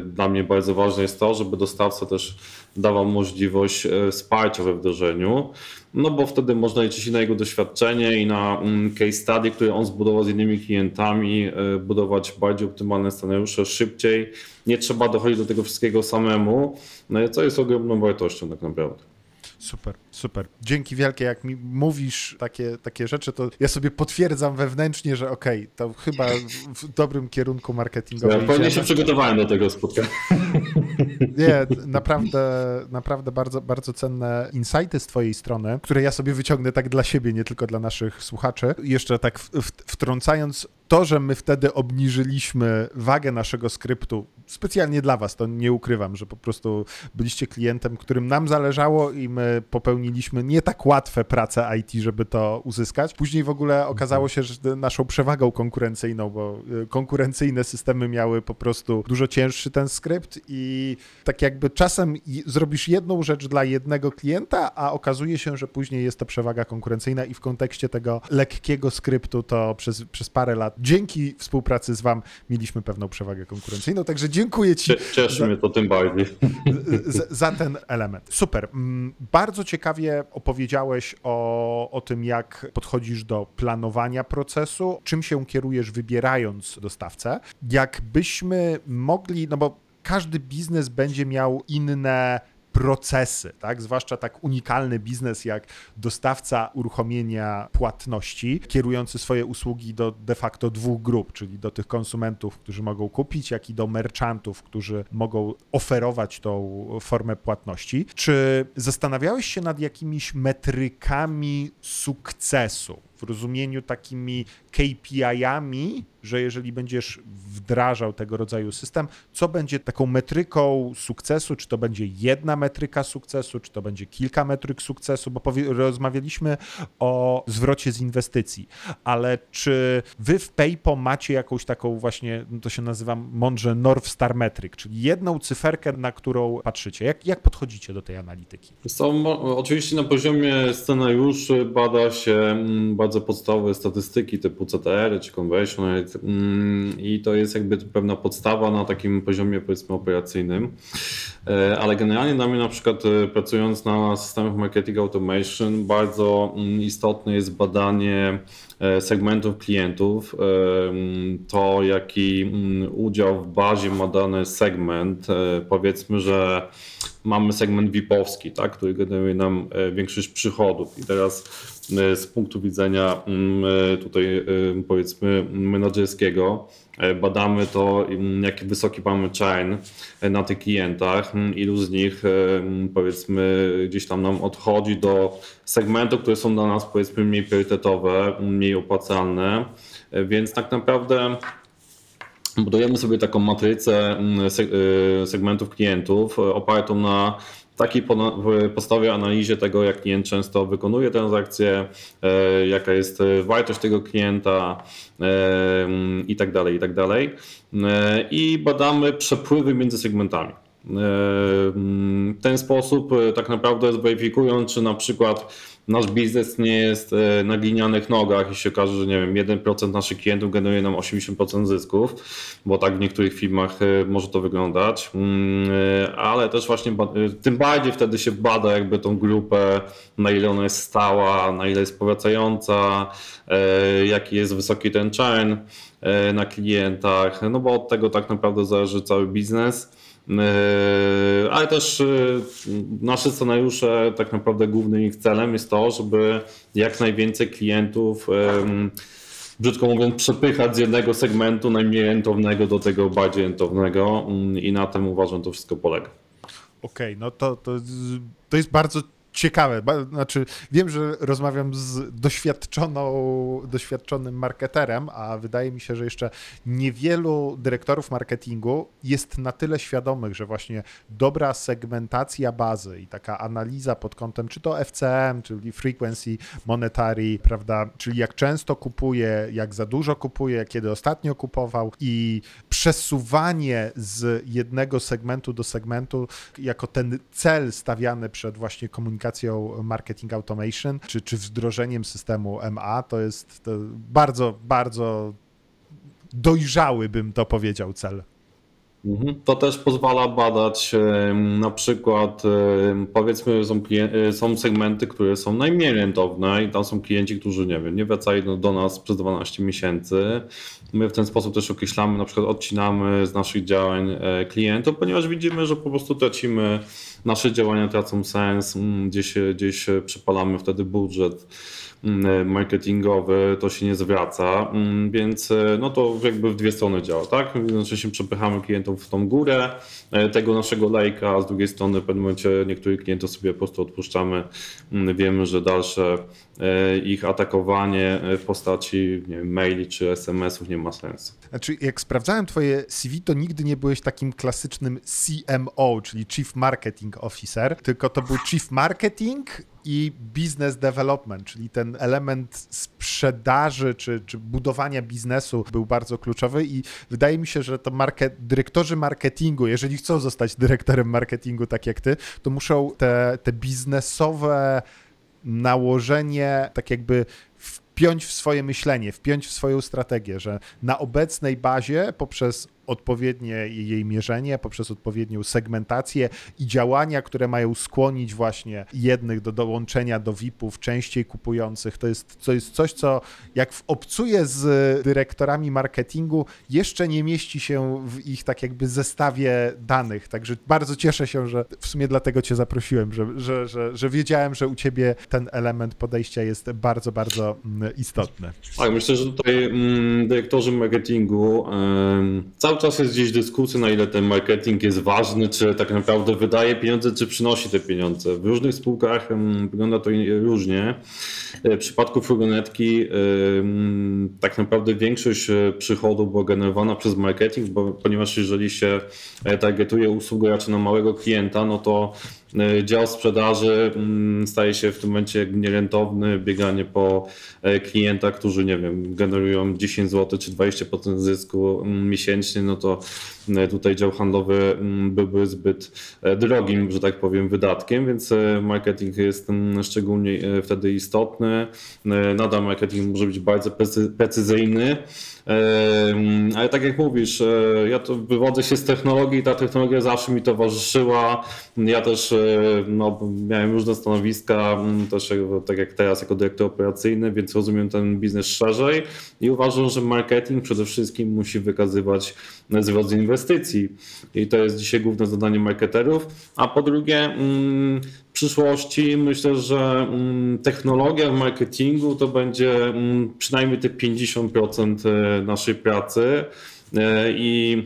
Dla mnie bardzo ważne jest to, żeby dostawca też dawał możliwość wsparcia we wdrożeniu no bo wtedy można liczyć na jego doświadczenie i na mm, case study, które on zbudował z innymi klientami, e, budować bardziej optymalne scenariusze szybciej. Nie trzeba dochodzić do tego wszystkiego samemu, no co jest ogromną wartością tak naprawdę. Super, super. Dzięki wielkie, jak mi mówisz takie, takie rzeczy, to ja sobie potwierdzam wewnętrznie, że okej, okay, to chyba w dobrym kierunku marketingowym. Ja pewnie się przygotowałem do tego spotkania. Nie, naprawdę, naprawdę bardzo, bardzo cenne insighty z twojej strony, które ja sobie wyciągnę tak dla siebie, nie tylko dla naszych słuchaczy. Jeszcze tak wtrącając to, że my wtedy obniżyliśmy wagę naszego skryptu, specjalnie dla Was, to nie ukrywam, że po prostu byliście klientem, którym nam zależało i my popełniliśmy nie tak łatwe prace IT, żeby to uzyskać. Później w ogóle okazało się, że naszą przewagą konkurencyjną, bo y, konkurencyjne systemy miały po prostu dużo cięższy ten skrypt i tak jakby czasem zrobisz jedną rzecz dla jednego klienta, a okazuje się, że później jest to przewaga konkurencyjna i w kontekście tego lekkiego skryptu to przez, przez parę lat dzięki współpracy z Wam mieliśmy pewną przewagę konkurencyjną, także dziękuję Ci. Cieszy mnie to tym bardziej. (laughs) Za, za ten element. Super. Mm, bardzo ciekawie opowiedziałeś o, o tym, jak podchodzisz do planowania procesu, czym się kierujesz wybierając dostawcę. Jakbyśmy mogli, no bo każdy biznes będzie miał inne procesy, tak? zwłaszcza tak unikalny biznes jak dostawca uruchomienia płatności, kierujący swoje usługi do de facto dwóch grup, czyli do tych konsumentów, którzy mogą kupić, jak i do merchantów, którzy mogą oferować tą formę płatności. Czy zastanawiałeś się nad jakimiś metrykami sukcesu? w rozumieniu takimi KPI-ami, że jeżeli będziesz wdrażał tego rodzaju system, co będzie taką metryką sukcesu, czy to będzie jedna metryka sukcesu, czy to będzie kilka metryk sukcesu, bo rozmawialiśmy o zwrocie z inwestycji, ale czy wy w PayPo macie jakąś taką właśnie, no to się nazywa mądrze North Star Metric, czyli jedną cyferkę, na którą patrzycie. Jak, jak podchodzicie do tej analityki? Są, oczywiście na poziomie scenariuszy bada się mm, bardzo podstawowe statystyki typu CTR czy conversion rate mm, i to jest jakby pewna podstawa na takim poziomie powiedzmy operacyjnym, e, ale generalnie dla mnie na przykład e, pracując na systemach marketing automation bardzo mm, istotne jest badanie segmentów klientów, to jaki udział w bazie ma dany segment, powiedzmy, że mamy segment VIP-owski, tak, który generuje nam większość przychodów i teraz E, z punktu widzenia mm, e, tutaj e, powiedzmy menedżerskiego. Badamy to, mm, jaki wysoki mamy chain na tych klientach, mm, ilu z nich powiedzmy gdzieś tam nam odchodzi do segmentów, które są dla nas powiedzmy mniej priorytetowe, mniej opłacalne, więc tak naprawdę budujemy sobie taką matrycę segmentów klientów opartą na takiej podstawie analizie tego, jak klient często wykonuje transakcje, e, jaka jest e, wartość tego klienta e, i tak dalej, i tak dalej. I badamy przepływy między segmentami. W ten sposób tak naprawdę zweryfikując, czy na przykład nasz biznes nie jest e, na glinianych nogach i się okaże, że nie wiem, 1% naszych klientów generuje nam 80% zysków, bo tak w niektórych firmach e, może to wyglądać, mm, e, ale też właśnie tym bardziej wtedy się bada jakby tą grupę, na ile ona jest stała, na ile jest powracająca, jaki jest wysoki ten churn na klientach, no bo od tego tak naprawdę zależy cały biznes. Yy, ale też yy, nasze scenariusze, tak naprawdę głównym ich celem jest to, żeby jak najwięcej klientów, brzydko mówiąc, przepychać z jednego segmentu najmniej rentownego do tego bardziej rentownego i na tym uważam to wszystko polega. Okej, okay, no to, to, to jest bardzo ciekawe. Znaczy, wiem, że rozmawiam z doświadczoną, doświadczonym marketerem, a wydaje mi się, że jeszcze niewielu dyrektorów marketingu jest na tyle świadomych, że właśnie dobra segmentacja bazy i taka analiza pod kątem czy to FCM, czyli frequency monetary, prawda, czyli jak często kupuje, jak za dużo kupuje, kiedy ostatnio kupował i przesuwanie z jednego segmentu do segmentu jako ten cel stawiany przed właśnie komunikacją marketing automation, czy, czy wdrożeniem systemu MA, to jest to bardzo, bardzo dojrzały, bym to powiedział, cel. Mhm. To też pozwala badać na przykład, powiedzmy, są, e, są segmenty, które są najmniej rentowne i tam są klienci, którzy nie wiem, nie wracają do nas przez 12 miesięcy. My w ten sposób też określamy, na przykład odcinamy z naszych działań e, klientów, ponieważ widzimy, że po prostu tracimy, nasze działania tracą sens, gdzieś, gdzieś przepalamy wtedy budżet Mm, marketingowy, to się nie zwraca, mm, więc e, no to jakby w dwie strony działa, tak? Znaczy się przepychamy klientów w tą górę e, tego naszego lejka, a z drugiej strony w pewnym momencie niektórych klientów sobie po prostu odpuszczamy. Mm, wiemy, że dalsze e, ich atakowanie w postaci wiem, maili czy SMS-ów nie ma sensu. Znaczy, jak sprawdzałem twoje CV, to nigdy nie byłeś takim klasycznym CMO, czyli Chief Marketing Officer, tylko to był Chief Marketing i business development, czyli ten element sprzedaży czy, czy budowania biznesu był bardzo kluczowy i wydaje mi się, że to market, dyrektorzy marketingu, jeżeli chcą zostać dyrektorem marketingu tak jak ty, to muszą te, te biznesowe nałożenie tak jakby wpiąć w swoje myślenie, wpiąć w swoją strategię, że na obecnej bazie poprzez odpowiednie jej mierzenie, poprzez odpowiednią segmentację i działania, które mają skłonić właśnie jednych do dołączenia do VIP-ów, częściej kupujących. To jest, to jest coś, co jak obcuje z dyrektorami marketingu, jeszcze nie mieści się w ich tak jakby zestawie danych. Także bardzo cieszę się, że w sumie dlatego cię zaprosiłem, że, że, że, że wiedziałem, że u ciebie ten element podejścia jest bardzo, bardzo mm, istotny. Tak, myślę, że tutaj mm, dyrektorzy marketingu cały czas jest gdzieś dyskusja, na ile ten marketing jest ważny, czy tak naprawdę wydaje pieniądze, czy przynosi te pieniądze. W różnych spółkach wygląda to różnie. E, w przypadku furgonetki tak naprawdę większość e, przychodu była generowana przez marketing, bo, ponieważ jeżeli się e, targetuje usługę raczej na małego klienta, no to dział sprzedaży mm, staje się w tym momencie nierentowny, bieganie po e, klientach, którzy nie wiem, generują 10 zł czy 20% zysku mm, miesięcznie, no to e, tutaj dział handlowy mm, byłby zbyt drogim, że tak powiem, wydatkiem, więc marketing jest szczególnie wtedy istotny. Nadal marketing może być bardzo precyzyjny. Ale tak jak mówisz, ja to wywodzę się z technologii, ta technologia zawsze mi towarzyszyła. Ja też no, miałem różne stanowiska, też tak jak teraz jako dyrektor operacyjny, więc rozumiem ten biznes szerzej i uważam, że marketing przede wszystkim musi wykazywać wzrost inwestycji i to jest dzisiaj główne zadanie marketerów, a po drugie przyszłości. Myślę, że mm, technologia w marketingu to będzie przynajmniej te 50% e, naszej pracy. E, i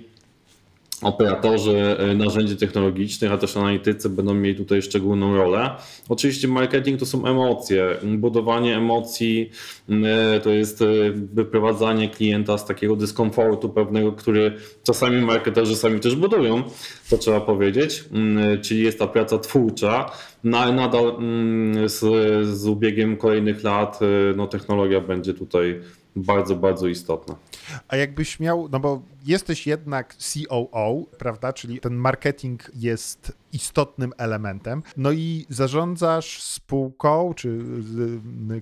operatorzy e, narzędzi technologicznych, a też analitycy będą mieli tutaj szczególną rolę. Oczywiście marketing to są emocje. Budowanie emocji e, to jest e, wyprowadzanie klienta z takiego dyskomfortu pewnego, który czasami marketerzy sami też budują, to trzeba powiedzieć, czyli jest ta praca twórcza, no ale nadal z, z ubiegiem kolejnych lat no, technologia będzie tutaj bardzo, bardzo istotna. A jakbyś miał, no bo jesteś jednak COO, prawda, czyli ten marketing jest istotnym elementem, no i zarządzasz spółką, czy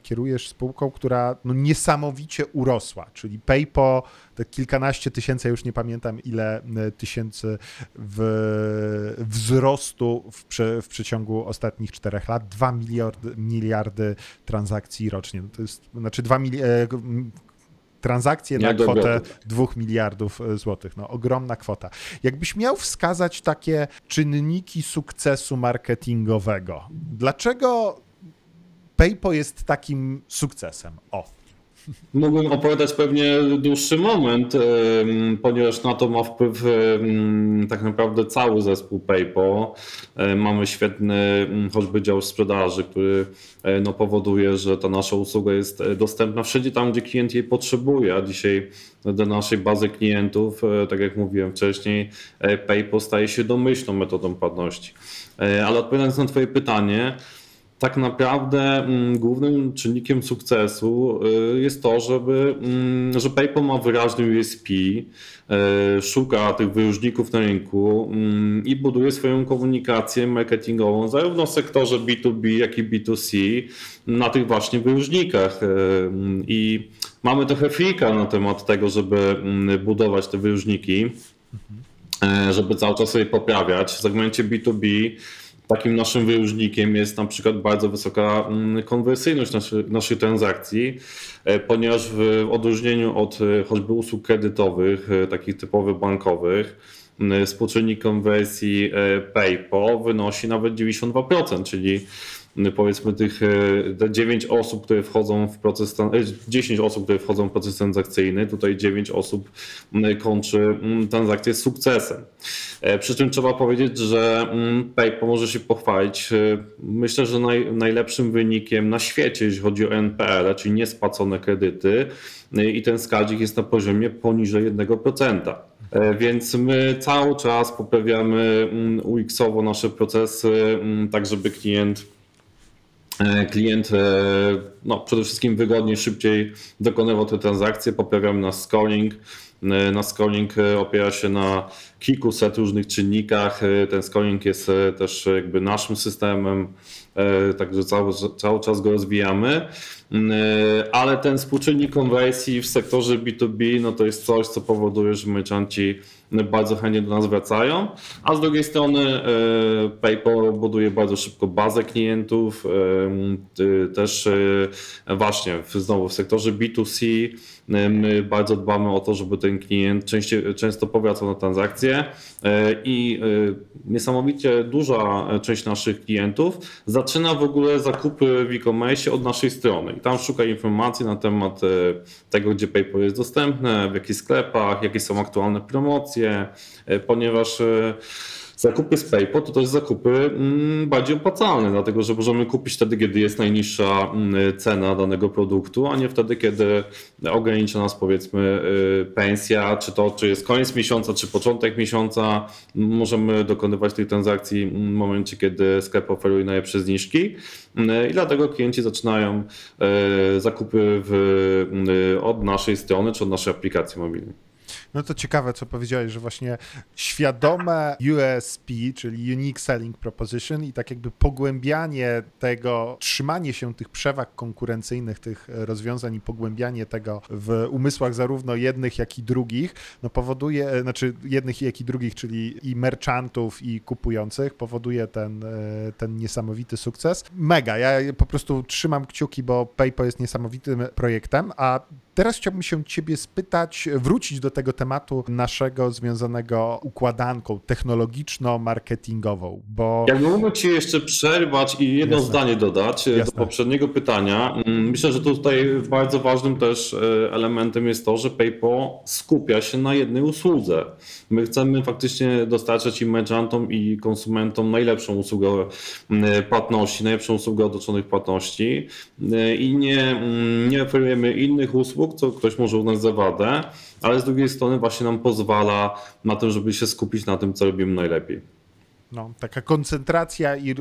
kierujesz spółką, która no niesamowicie urosła, czyli PayPo, te kilkanaście tysięcy, już nie pamiętam ile tysięcy w, wzrostu w, w przeciągu ostatnich czterech lat, 2 miliardy, miliardy transakcji rocznie. No to jest, znaczy 2 miliardy transakcje na kwotę 2 miliardów e, złotych. No, ogromna kwota. Jakbyś miał wskazać takie czynniki sukcesu marketingowego, dlaczego PayPal jest takim sukcesem? O. Mógłbym opowiadać pewnie dłuższy moment, ponieważ na to ma wpływ tak naprawdę cały zespół PayPal. Mamy świetny choćby dział sprzedaży, który no, powoduje, że ta nasza usługa jest dostępna wszędzie tam, gdzie klient jej potrzebuje, a dzisiaj do naszej bazy klientów, tak jak mówiłem wcześniej, PayPal staje się domyślną metodą płatności. Ale odpowiadając na Twoje pytanie, tak naprawdę mm, głównym czynnikiem sukcesu y, jest to, żeby, mm, że PayPal ma wyraźny USP, y, szuka tych wyróżników na rynku mm, i buduje swoją komunikację marketingową zarówno w sektorze B2B, jak i B2C na tych właśnie wyróżnikach. Y, I mamy trochę frika na temat tego, żeby budować te wyróżniki, żeby cały czas je poprawiać. W segmencie B2B Takim naszym wyróżnikiem jest na przykład bardzo wysoka mm, konwersyjność naszych, naszych transakcji, e, ponieważ w odróżnieniu od e, choćby usług kredytowych, e, takich typowych bankowych, współczynnik konwersji PayPal wynosi nawet 92%, czyli powiedzmy tych 9 osób, które wchodzą w proces, 10 osób, które wchodzą w proces transakcyjny, tutaj 9 osób kończy transakcję z sukcesem. E, przy czym trzeba powiedzieć, że PayPal może się pochwalić. E, myślę, że naj, najlepszym wynikiem na świecie, jeśli chodzi o NPL, czyli niespłacone kredyty, e, i ten wskaźnik jest na poziomie poniżej 1%. Więc my cały czas poprawiamy UX-owo nasze procesy, tak żeby klient klient no, przede wszystkim wygodniej, szybciej dokonywał te transakcje, poprawiamy nasz scoring. Nasz scoring opiera się na kilkuset różnych czynnikach. E, ten scoring jest e, też jakby naszym systemem, e, także cały, cały czas go rozwijamy. Ale ten współczynnik konwersji w sektorze B2B no to jest coś, co powoduje, że merchanci bardzo chętnie do nas wracają, a z drugiej strony PayPal buduje bardzo szybko bazę klientów, też właśnie znowu w sektorze B2C My bardzo dbamy o to, żeby ten klient częściej, często powracał na transakcje. E, i e, niesamowicie duża część naszych klientów zaczyna w ogóle zakupy w e-commerce od naszej strony. I tam szuka informacji na temat e, tego, gdzie PayPal jest dostępne, w jakich sklepach, jakie są aktualne promocje, ponieważ Zakupy z PayPal to też zakupy mm, bardziej opłacalne, dlatego że możemy kupić wtedy, kiedy jest najniższa mm, cena danego produktu, a nie wtedy, kiedy ogranicza nas powiedzmy y, pensja, czy to czy jest koniec miesiąca, czy początek miesiąca. Możemy dokonywać tych transakcji w momencie, kiedy sklep oferuje najlepsze zniżki i dlatego klienci zaczynają y, zakupy w, y, od naszej strony czy od naszej aplikacji mobilnej. No to ciekawe, co powiedziałeś, że właśnie świadome USP, czyli Unique Selling Proposition i tak jakby pogłębianie tego, trzymanie się tych przewag konkurencyjnych, tych rozwiązań i pogłębianie tego w umysłach zarówno jednych, jak i drugich, no powoduje, znaczy jednych, jak i drugich, czyli i merchantów, i kupujących, powoduje ten, e, ten niesamowity sukces. Mega, ja po prostu trzymam kciuki, bo PayPal jest niesamowitym projektem, a Teraz chciałbym się ciebie spytać, wrócić do tego tematu naszego związanego układanką technologiczno-marketingową, bo... Jak mogę ci jeszcze przerwać i jedno Jasne. zdanie dodać e, Jasne. do poprzedniego pytania. Mm, myślę, że tutaj bardzo ważnym też e, elementem jest to, że PayPal skupia się na jednej usłudze. My chcemy faktycznie dostarczać i merchantom i konsumentom najlepszą usługę mm, płatności, najlepszą usługę otoczonych płatności e, i nie, mm, nie oferujemy innych usług, co ktoś może uznać za wadę, ale z drugiej strony właśnie nam pozwala na to, żeby się skupić na tym, co robimy najlepiej. No, taka koncentracja i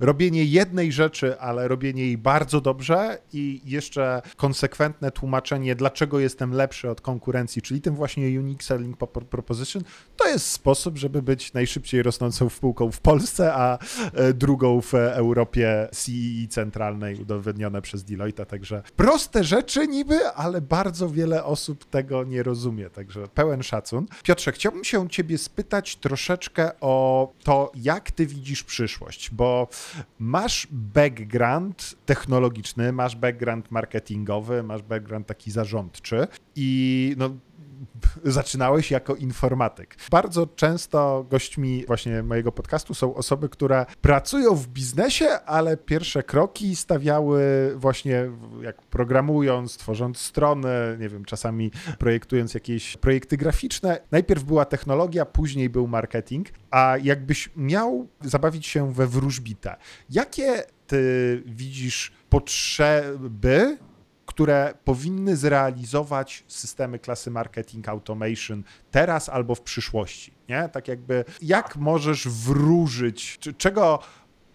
robienie jednej rzeczy, ale robienie jej bardzo dobrze i jeszcze konsekwentne tłumaczenie, dlaczego jestem lepszy od konkurencji, czyli tym właśnie Unique Selling Proposition, to jest sposób, żeby być najszybciej rosnącą spółką w Polsce, a e, drugą w Europie CEE centralnej, udowodnione przez Deloitte, także proste rzeczy niby, ale bardzo wiele osób tego nie rozumie, także pełen szacun. Piotrze, chciałbym się ciebie spytać troszeczkę o to, to, jak ty widzisz przyszłość, bo masz background technologiczny, masz background marketingowy, masz background taki zarządczy i no, zaczynałeś jako informatyk. Bardzo często gośćmi właśnie mojego podcastu są osoby, które pracują w biznesie, ale pierwsze kroki stawiały właśnie jak programując, tworząc strony, nie wiem, czasami projektując jakieś projekty graficzne. Najpierw była technologia, później był marketing, a jakbyś miał zabawić się we wróżbitę, jakie ty widzisz potrzeby które powinny zrealizować systemy klasy marketing automation teraz albo w przyszłości. Nie? Tak jakby, jak możesz wróżyć, czego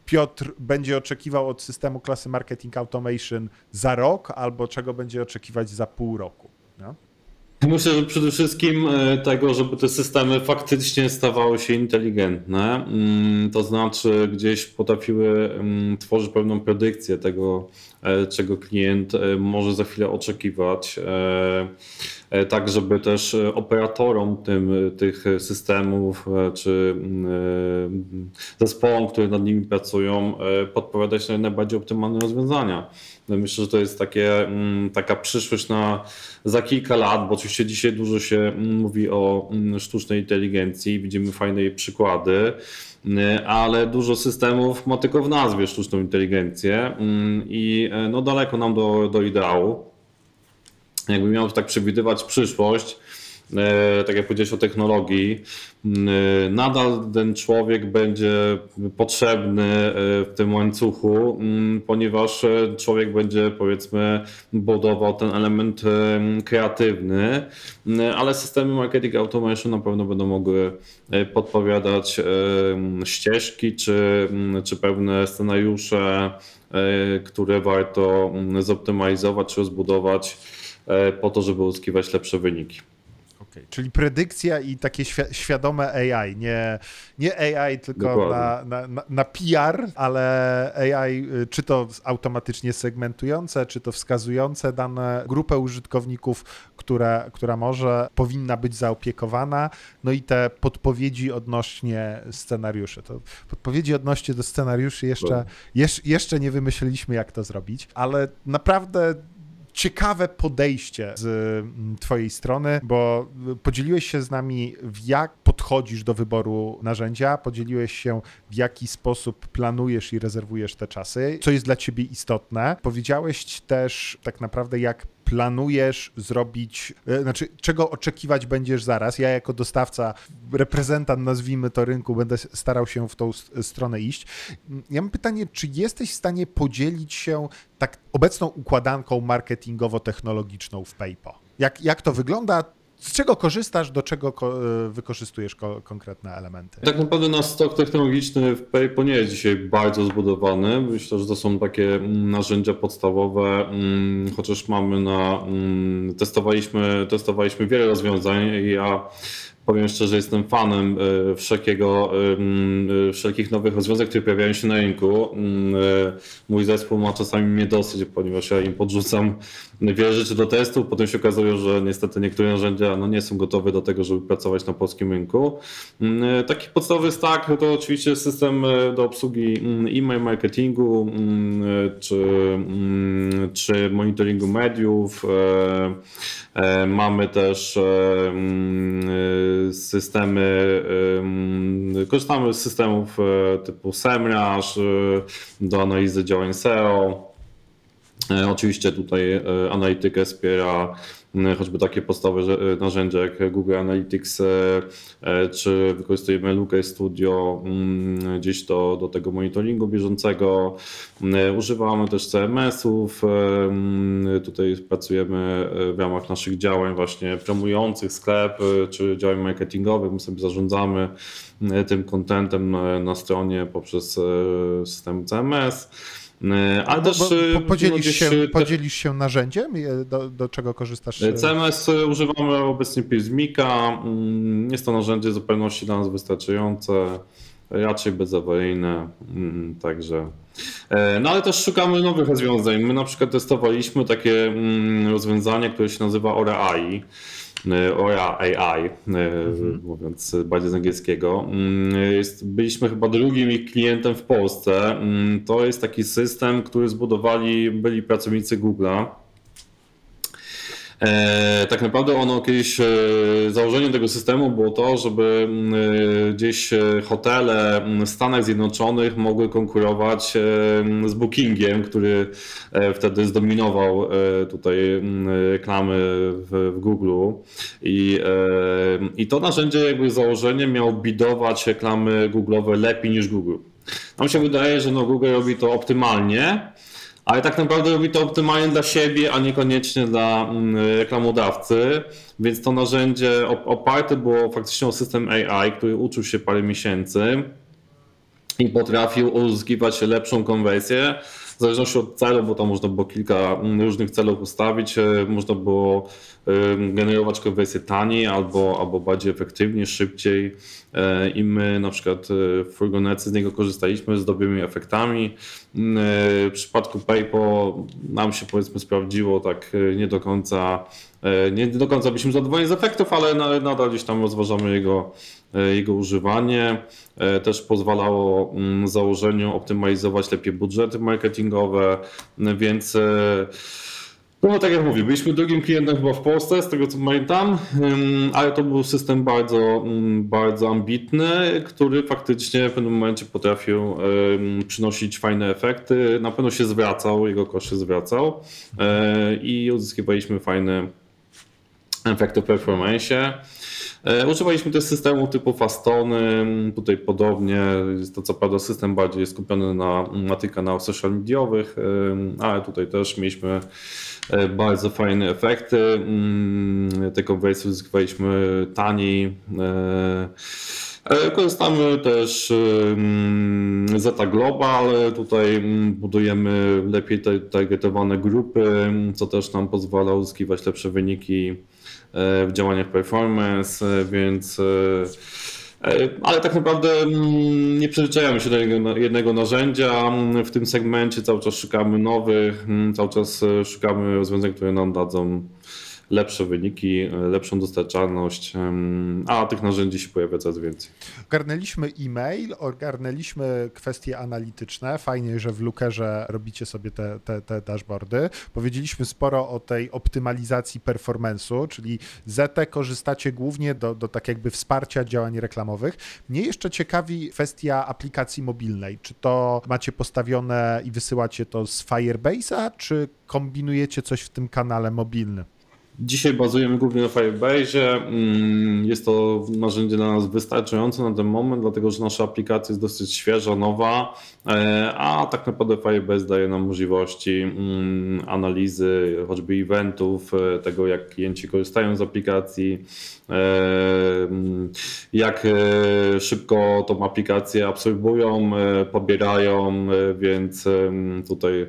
Piotr będzie oczekiwał od systemu klasy marketing automation za rok, albo czego będzie oczekiwać za pół roku. Nie? Myślę, że przede wszystkim e, tego, żeby te systemy faktycznie stawały się inteligentne, mm, to znaczy gdzieś potrafiły mm, tworzyć pewną predykcję tego, czego klient e, może za chwilę oczekiwać, tak żeby też operatorom tym, tych systemów czy zespołom, które nad nimi pracują, podpowiadać najbardziej optymalne rozwiązania. No myślę, że to jest takie, mm, taka przyszłość na za kilka lat, bo oczywiście dzisiaj dużo się mm, mówi o mm, sztucznej inteligencji, widzimy fajne jej przykłady, ale dużo systemów ma tylko w nazwie sztuczną inteligencję i e, no daleko nam do, do ideału. Jakby miał tak przewidywać przyszłość, tak jak powiedziałeś o technologii, e, nadal ten człowiek będzie potrzebny e, w tym łańcuchu, ponieważ człowiek będzie powiedzmy budował ten element kreatywny, ale systemy marketing automation na pewno będą mogły podpowiadać ścieżki czy, czy pewne scenariusze, które warto zoptymalizować czy rozbudować po to, żeby uzyskiwać lepsze wyniki. Okay. Czyli predykcja i takie świ- świadome AI, nie, nie AI tylko na, na, na, PR, ale AI y, czy to automatycznie segmentujące, czy to wskazujące dane grupę użytkowników, która, która może, powinna być zaopiekowana, no i te podpowiedzi odnośnie scenariuszy. To podpowiedzi odnośnie do scenariuszy jeszcze, jeszcze nie wymyśliliśmy, jak to zrobić, ale naprawdę ciekawe podejście z mm, Twojej strony, bo podzieliłeś się z nami, w jak podchodzisz do wyboru narzędzia, podzieliłeś się, w jaki sposób planujesz i rezerwujesz te czasy, co jest dla Ciebie istotne. Powiedziałeś też tak naprawdę, jak planujesz zrobić, e, znaczy czego oczekiwać będziesz zaraz. Ja jako dostawca, reprezentant nazwijmy to rynku, będę starał się w tą stronę iść. Ja mam pytanie, czy jesteś w stanie podzielić się tak obecną układanką marketingowo-technologiczną w PayPal? Jak, jak to wygląda? Z czego korzystasz, do czego e, wykorzystujesz ko konkretne elementy? Tak naprawdę nasz stok technologiczny w PayPal nie jest dzisiaj bardzo zbudowany. Myślę, że to są takie mm, narzędzia podstawowe, mm, chociaż mamy na. Mm, testowaliśmy, testowaliśmy wiele rozwiązań ja powiem szczerze, jestem fanem e, wszelkiego, e, wszelkich nowych rozwiązań, które pojawiają się na rynku. Mój zespół ma czasami mnie dosyć, ponieważ ja im podrzucam wiele rzeczy do testu, potem się okazuje, że niestety niektóre narzędzia no, nie są gotowe do tego, żeby pracować na polskim rynku. Taki podstawowy stack to oczywiście system e, do obsługi e-mail marketingu czy, czy monitoringu mediów. Mamy też systemy, korzystamy z systemów e, typu SEMrush do analizy działań SEO. E, oczywiście tutaj e, analitykę wspiera choćby takie podstawowe narzędzia jak Google Analytics, czy wykorzystujemy Looker Studio gdzieś do, do tego monitoringu bieżącego. Używamy też CMS-ów. Tutaj pracujemy w ramach naszych działań właśnie promujących sklep czy działań marketingowych. My sobie zarządzamy tym kontentem na stronie poprzez system CMS. E, ale też bo, bo e, podzielisz, się, te... podzielisz się narzędziem, do, do czego korzystasz? E, CMS używamy obecnie Prismika. Mm, jest to narzędzie w zupełności dla nas wystarczające, raczej bezawaryjne, mm, także. No ale też szukamy nowych rozwiązań. My na przykład testowaliśmy takie mm, rozwiązanie, które się nazywa Ora AI. ORA AI, mhm. mówiąc bardziej z angielskiego. Mm, jest, byliśmy chyba drugim ich klientem w Polsce. Mm, to jest taki system, który zbudowali byli pracownicy Google'a. E, tak naprawdę ono kiedyś, e, założeniem tego systemu było to, żeby e, gdzieś hotele w Stanach Zjednoczonych mogły konkurować z Bookingiem, który wtedy zdominował tutaj reklamy w, Google. I, I to narzędzie, jakby założenie miało bidować reklamy Google'owe lepiej niż Google. Nam się wydaje, że no Google robi to optymalnie, ale tak naprawdę robi to optymalnie dla siebie, a niekoniecznie dla mm, reklamodawcy, więc to narzędzie oparte było faktycznie o system AI, który uczył się parę miesięcy i potrafił uzyskiwać lepszą konwersję w zależności od celu, bo tam można było kilka mm, różnych celów ustawić, e, można było generować konwersję taniej albo, albo bardziej efektywnie, szybciej e, i my na przykład e, w furgonetce z niego korzystaliśmy z dobrymi efektami. Mm, w przypadku PayPal nam się powiedzmy sprawdziło tak nie do końca nie do końca byliśmy zadowoleni z efektów, ale nadal gdzieś tam rozważamy jego jego używanie. E, też pozwalało mm, założeniu optymalizować lepiej budżety marketingowe, więc e, no tak jak mówię, byliśmy drugim klientem chyba w Polsce, z tego co pamiętam, ale to był system bardzo, bardzo ambitny, który faktycznie w pewnym momencie potrafił przynosić fajne efekty. Na pewno się zwracał, jego koszt się zwracał i uzyskiwaliśmy fajne efekty w performance. E, używaliśmy też systemu typu Fastony, tutaj podobnie, jest to co prawda system bardziej skupiony na, na tych kanałach social mediowych, ale tutaj też mieliśmy e, bardzo fajne efekty. Mm, te konwersje uzyskiwaliśmy taniej. E, korzystamy też Zeta Global, tutaj budujemy lepiej targetowane grupy, co też nam pozwala uzyskiwać lepsze wyniki w działaniach performance, więc e, ale tak naprawdę mm, nie przyzwyczajamy się do jednego narzędzia. W tym segmencie cały czas szukamy nowych, mm, cały czas e, szukamy rozwiązań, które nam dadzą lepsze wyniki, e, lepszą dostarczalność, a tych narzędzi się pojawia coraz więcej. Ogarnęliśmy e-mail, ogarnęliśmy kwestie analityczne. Fajnie, że w Lookerze robicie sobie te, te, te dashboardy. Powiedzieliśmy sporo o tej optymalizacji performance'u, czyli ZT korzystacie głównie do, do tak jakby wsparcia działań reklamowych. Mnie jeszcze ciekawi kwestia aplikacji mobilnej. Czy to macie postawione i wysyłacie to z Firebase'a, czy kombinujecie coś w tym kanale mobilnym? Dzisiaj bazujemy głównie na Firebase. Mm, jest to narzędzie dla nas wystarczające na ten moment, dlatego że nasza aplikacja jest dosyć świeża, nowa, e, a tak naprawdę Firebase daje nam możliwości mm, analizy choćby eventów, e, tego jak klienci korzystają z aplikacji, e, mm, jak szybko tą aplikację absorbują, pobierają, więc tutaj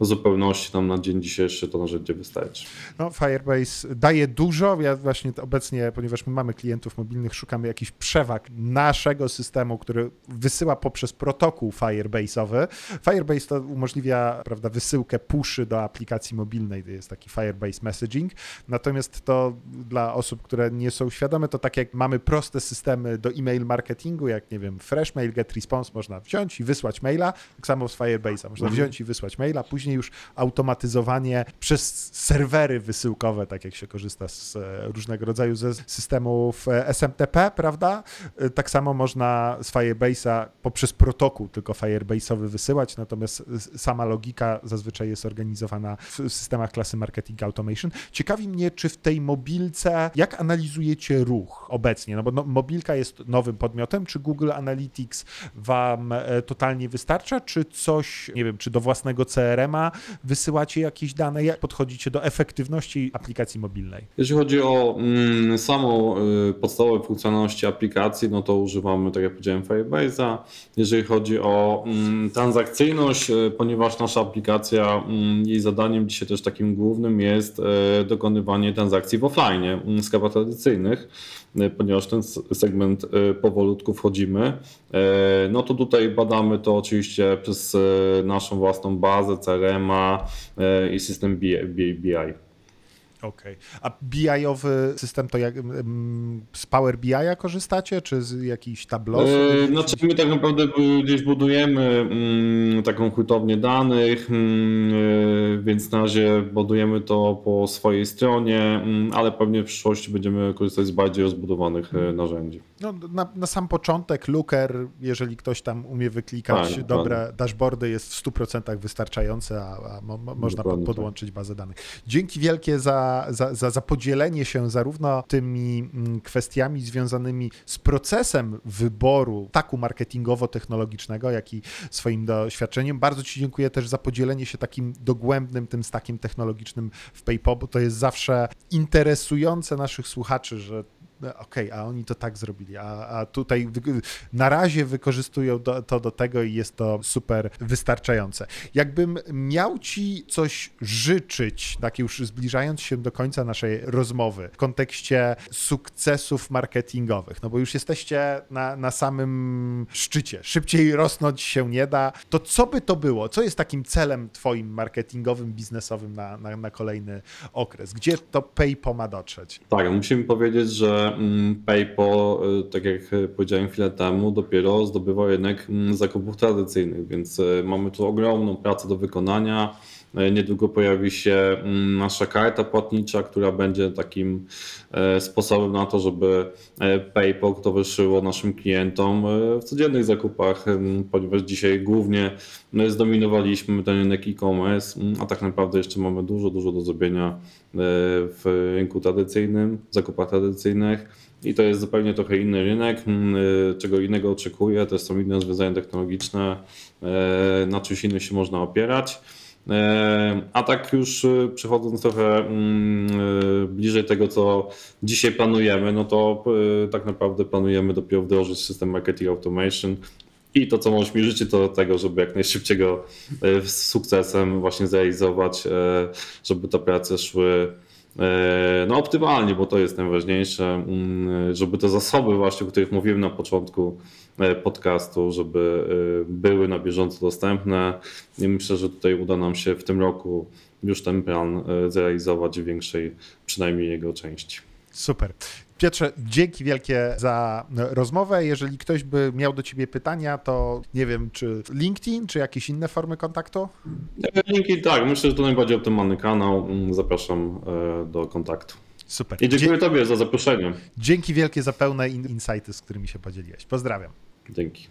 w zupełności nam na dzień dzisiejszy to narzędzie wystarczy. No, Firebase daje dużo. Ja właśnie obecnie, ponieważ my mamy klientów mobilnych, szukamy jakichś przewag naszego systemu, który wysyła poprzez protokół Firebase'owy. Firebase to umożliwia prawda, wysyłkę pushy do aplikacji mobilnej, to jest taki Firebase Messaging. Natomiast to dla osób, które nie są świadome, to tak jak mamy proste systemy do e-mail marketingu, jak nie wiem, Freshmail, GetResponse, można wziąć i wysłać maila, tak samo z Firebase'a, można mhm. wziąć i wysłać maila, później później już automatyzowanie przez serwery wysyłkowe, tak jak się korzysta z e, różnego rodzaju ze systemów e, SMTP, prawda? E, tak samo można z Firebase'a poprzez protokół tylko Firebase'owy wysyłać, natomiast sama logika zazwyczaj jest organizowana w systemach klasy Marketing Automation. Ciekawi mnie, czy w tej mobilce, jak analizujecie ruch obecnie? No bo no, mobilka jest nowym podmiotem, czy Google Analytics wam totalnie wystarcza, czy coś, nie wiem, czy do własnego CRM wysyłacie jakieś dane, jak podchodzicie do efektywności aplikacji mobilnej? Jeśli chodzi o mm, samą y, podstawowe funkcjonalności aplikacji, no to używamy, tak jak powiedziałem, Firebase'a. Jeżeli chodzi o mm, transakcyjność, y, ponieważ nasza aplikacja, mm, jej zadaniem dzisiaj też takim głównym jest y, dokonywanie transakcji w offline, mm, sklepach tradycyjnych, y, ponieważ ten segment y, powolutku wchodzimy, y, no to tutaj badamy to oczywiście przez naszą własną bazę CRM, CRM-a e, i system BI. Okej. A BI-owy system to jak mm, z Power BI korzystacie, czy z jakichś Tableau? E, Znaczy my tak naprawdę gdzieś budujemy mm, taką hurtownię danych, mm, e, więc na razie budujemy to po swojej stronie, mm, ale pewnie w przyszłości będziemy korzystać z bardziej rozbudowanych e, narzędzi. No, na, na sam początek Looker, jeżeli ktoś tam umie wyklikać Tak, dobre dashboardy, jest w 100% wystarczający, a, a mo, mo, można pod, tak. podłączyć bazę danych. Dzięki wielkie za, za, za, za podzielenie się zarówno tymi mm, kwestiami związanymi z procesem wyboru taku marketingowo-technologicznego, jak i swoim doświadczeniem. Bardzo Ci dziękuję też za podzielenie się takim dogłębnym tym stakiem technologicznym w PayPal, bo to jest zawsze interesujące naszych słuchaczy, że Okej, a oni to tak zrobili, a, a tutaj na razie wykorzystują do, to do tego i jest to super wystarczające. Jakbym miał ci coś życzyć, tak już zbliżając się do końca naszej rozmowy, w kontekście sukcesów marketingowych, no bo już jesteście na, na samym szczycie, szybciej rosnąć się nie da, to co by to było? Co jest takim celem twoim marketingowym, biznesowym na, na, na kolejny okres? Gdzie to PayPal ma dotrzeć? Tak, musimy powiedzieć, że mm, PayPal, y, tak jak powiedziałem chwilę temu, dopiero zdobywa rynek mm, zakupów tradycyjnych, więc y, mamy tu ogromną pracę do wykonania. Y, Niedługo pojawi się mm, nasza karta płatnicza, która będzie takim e, sposobem na to, żeby e, PayPal towarzyszyło naszym klientom e, w codziennych zakupach, ponieważ dzisiaj głównie no, zdominowaliśmy ten rynek e-commerce, mm, a tak naprawdę jeszcze mamy dużo, dużo do zrobienia e, w rynku tradycyjnym, zakupach tradycyjnych. I to jest zupełnie trochę inny rynek, e, czego innego oczekuję, to są inne rozwiązania technologiczne, e, na czymś innym się można opierać. E, A tak już e, przechodząc trochę mm, e, bliżej tego, co dzisiaj planujemy, no to tak naprawdę planujemy dopiero wdrożyć system marketing automation. I to, co może mi życzy, to tego, żeby jak najszybciej go z sukcesem właśnie zrealizować, żeby te prace szły no optymalnie, bo to jest najważniejsze, mm, żeby te zasoby właśnie, o których mówiłem na początku podcastu, żeby e, były na bieżąco dostępne i myślę, że tutaj uda nam się w tym roku już ten plan e, zrealizować w większej przynajmniej jego części. Super. Piotrze, dzięki wielkie za rozmowę. Jeżeli ktoś by miał do ciebie pytania, to nie wiem, czy LinkedIn, czy jakieś inne formy kontaktu? Dzięki, tak, myślę, że to najbardziej optymalny kanał. Mm, Zapraszam e, do kontaktu. Super. I dziękuję Dzie- Tobie za zaproszenie. Dzięki wielkie za pełne in- insighty, z którymi się podzieliłeś. Pozdrawiam. Dzięki.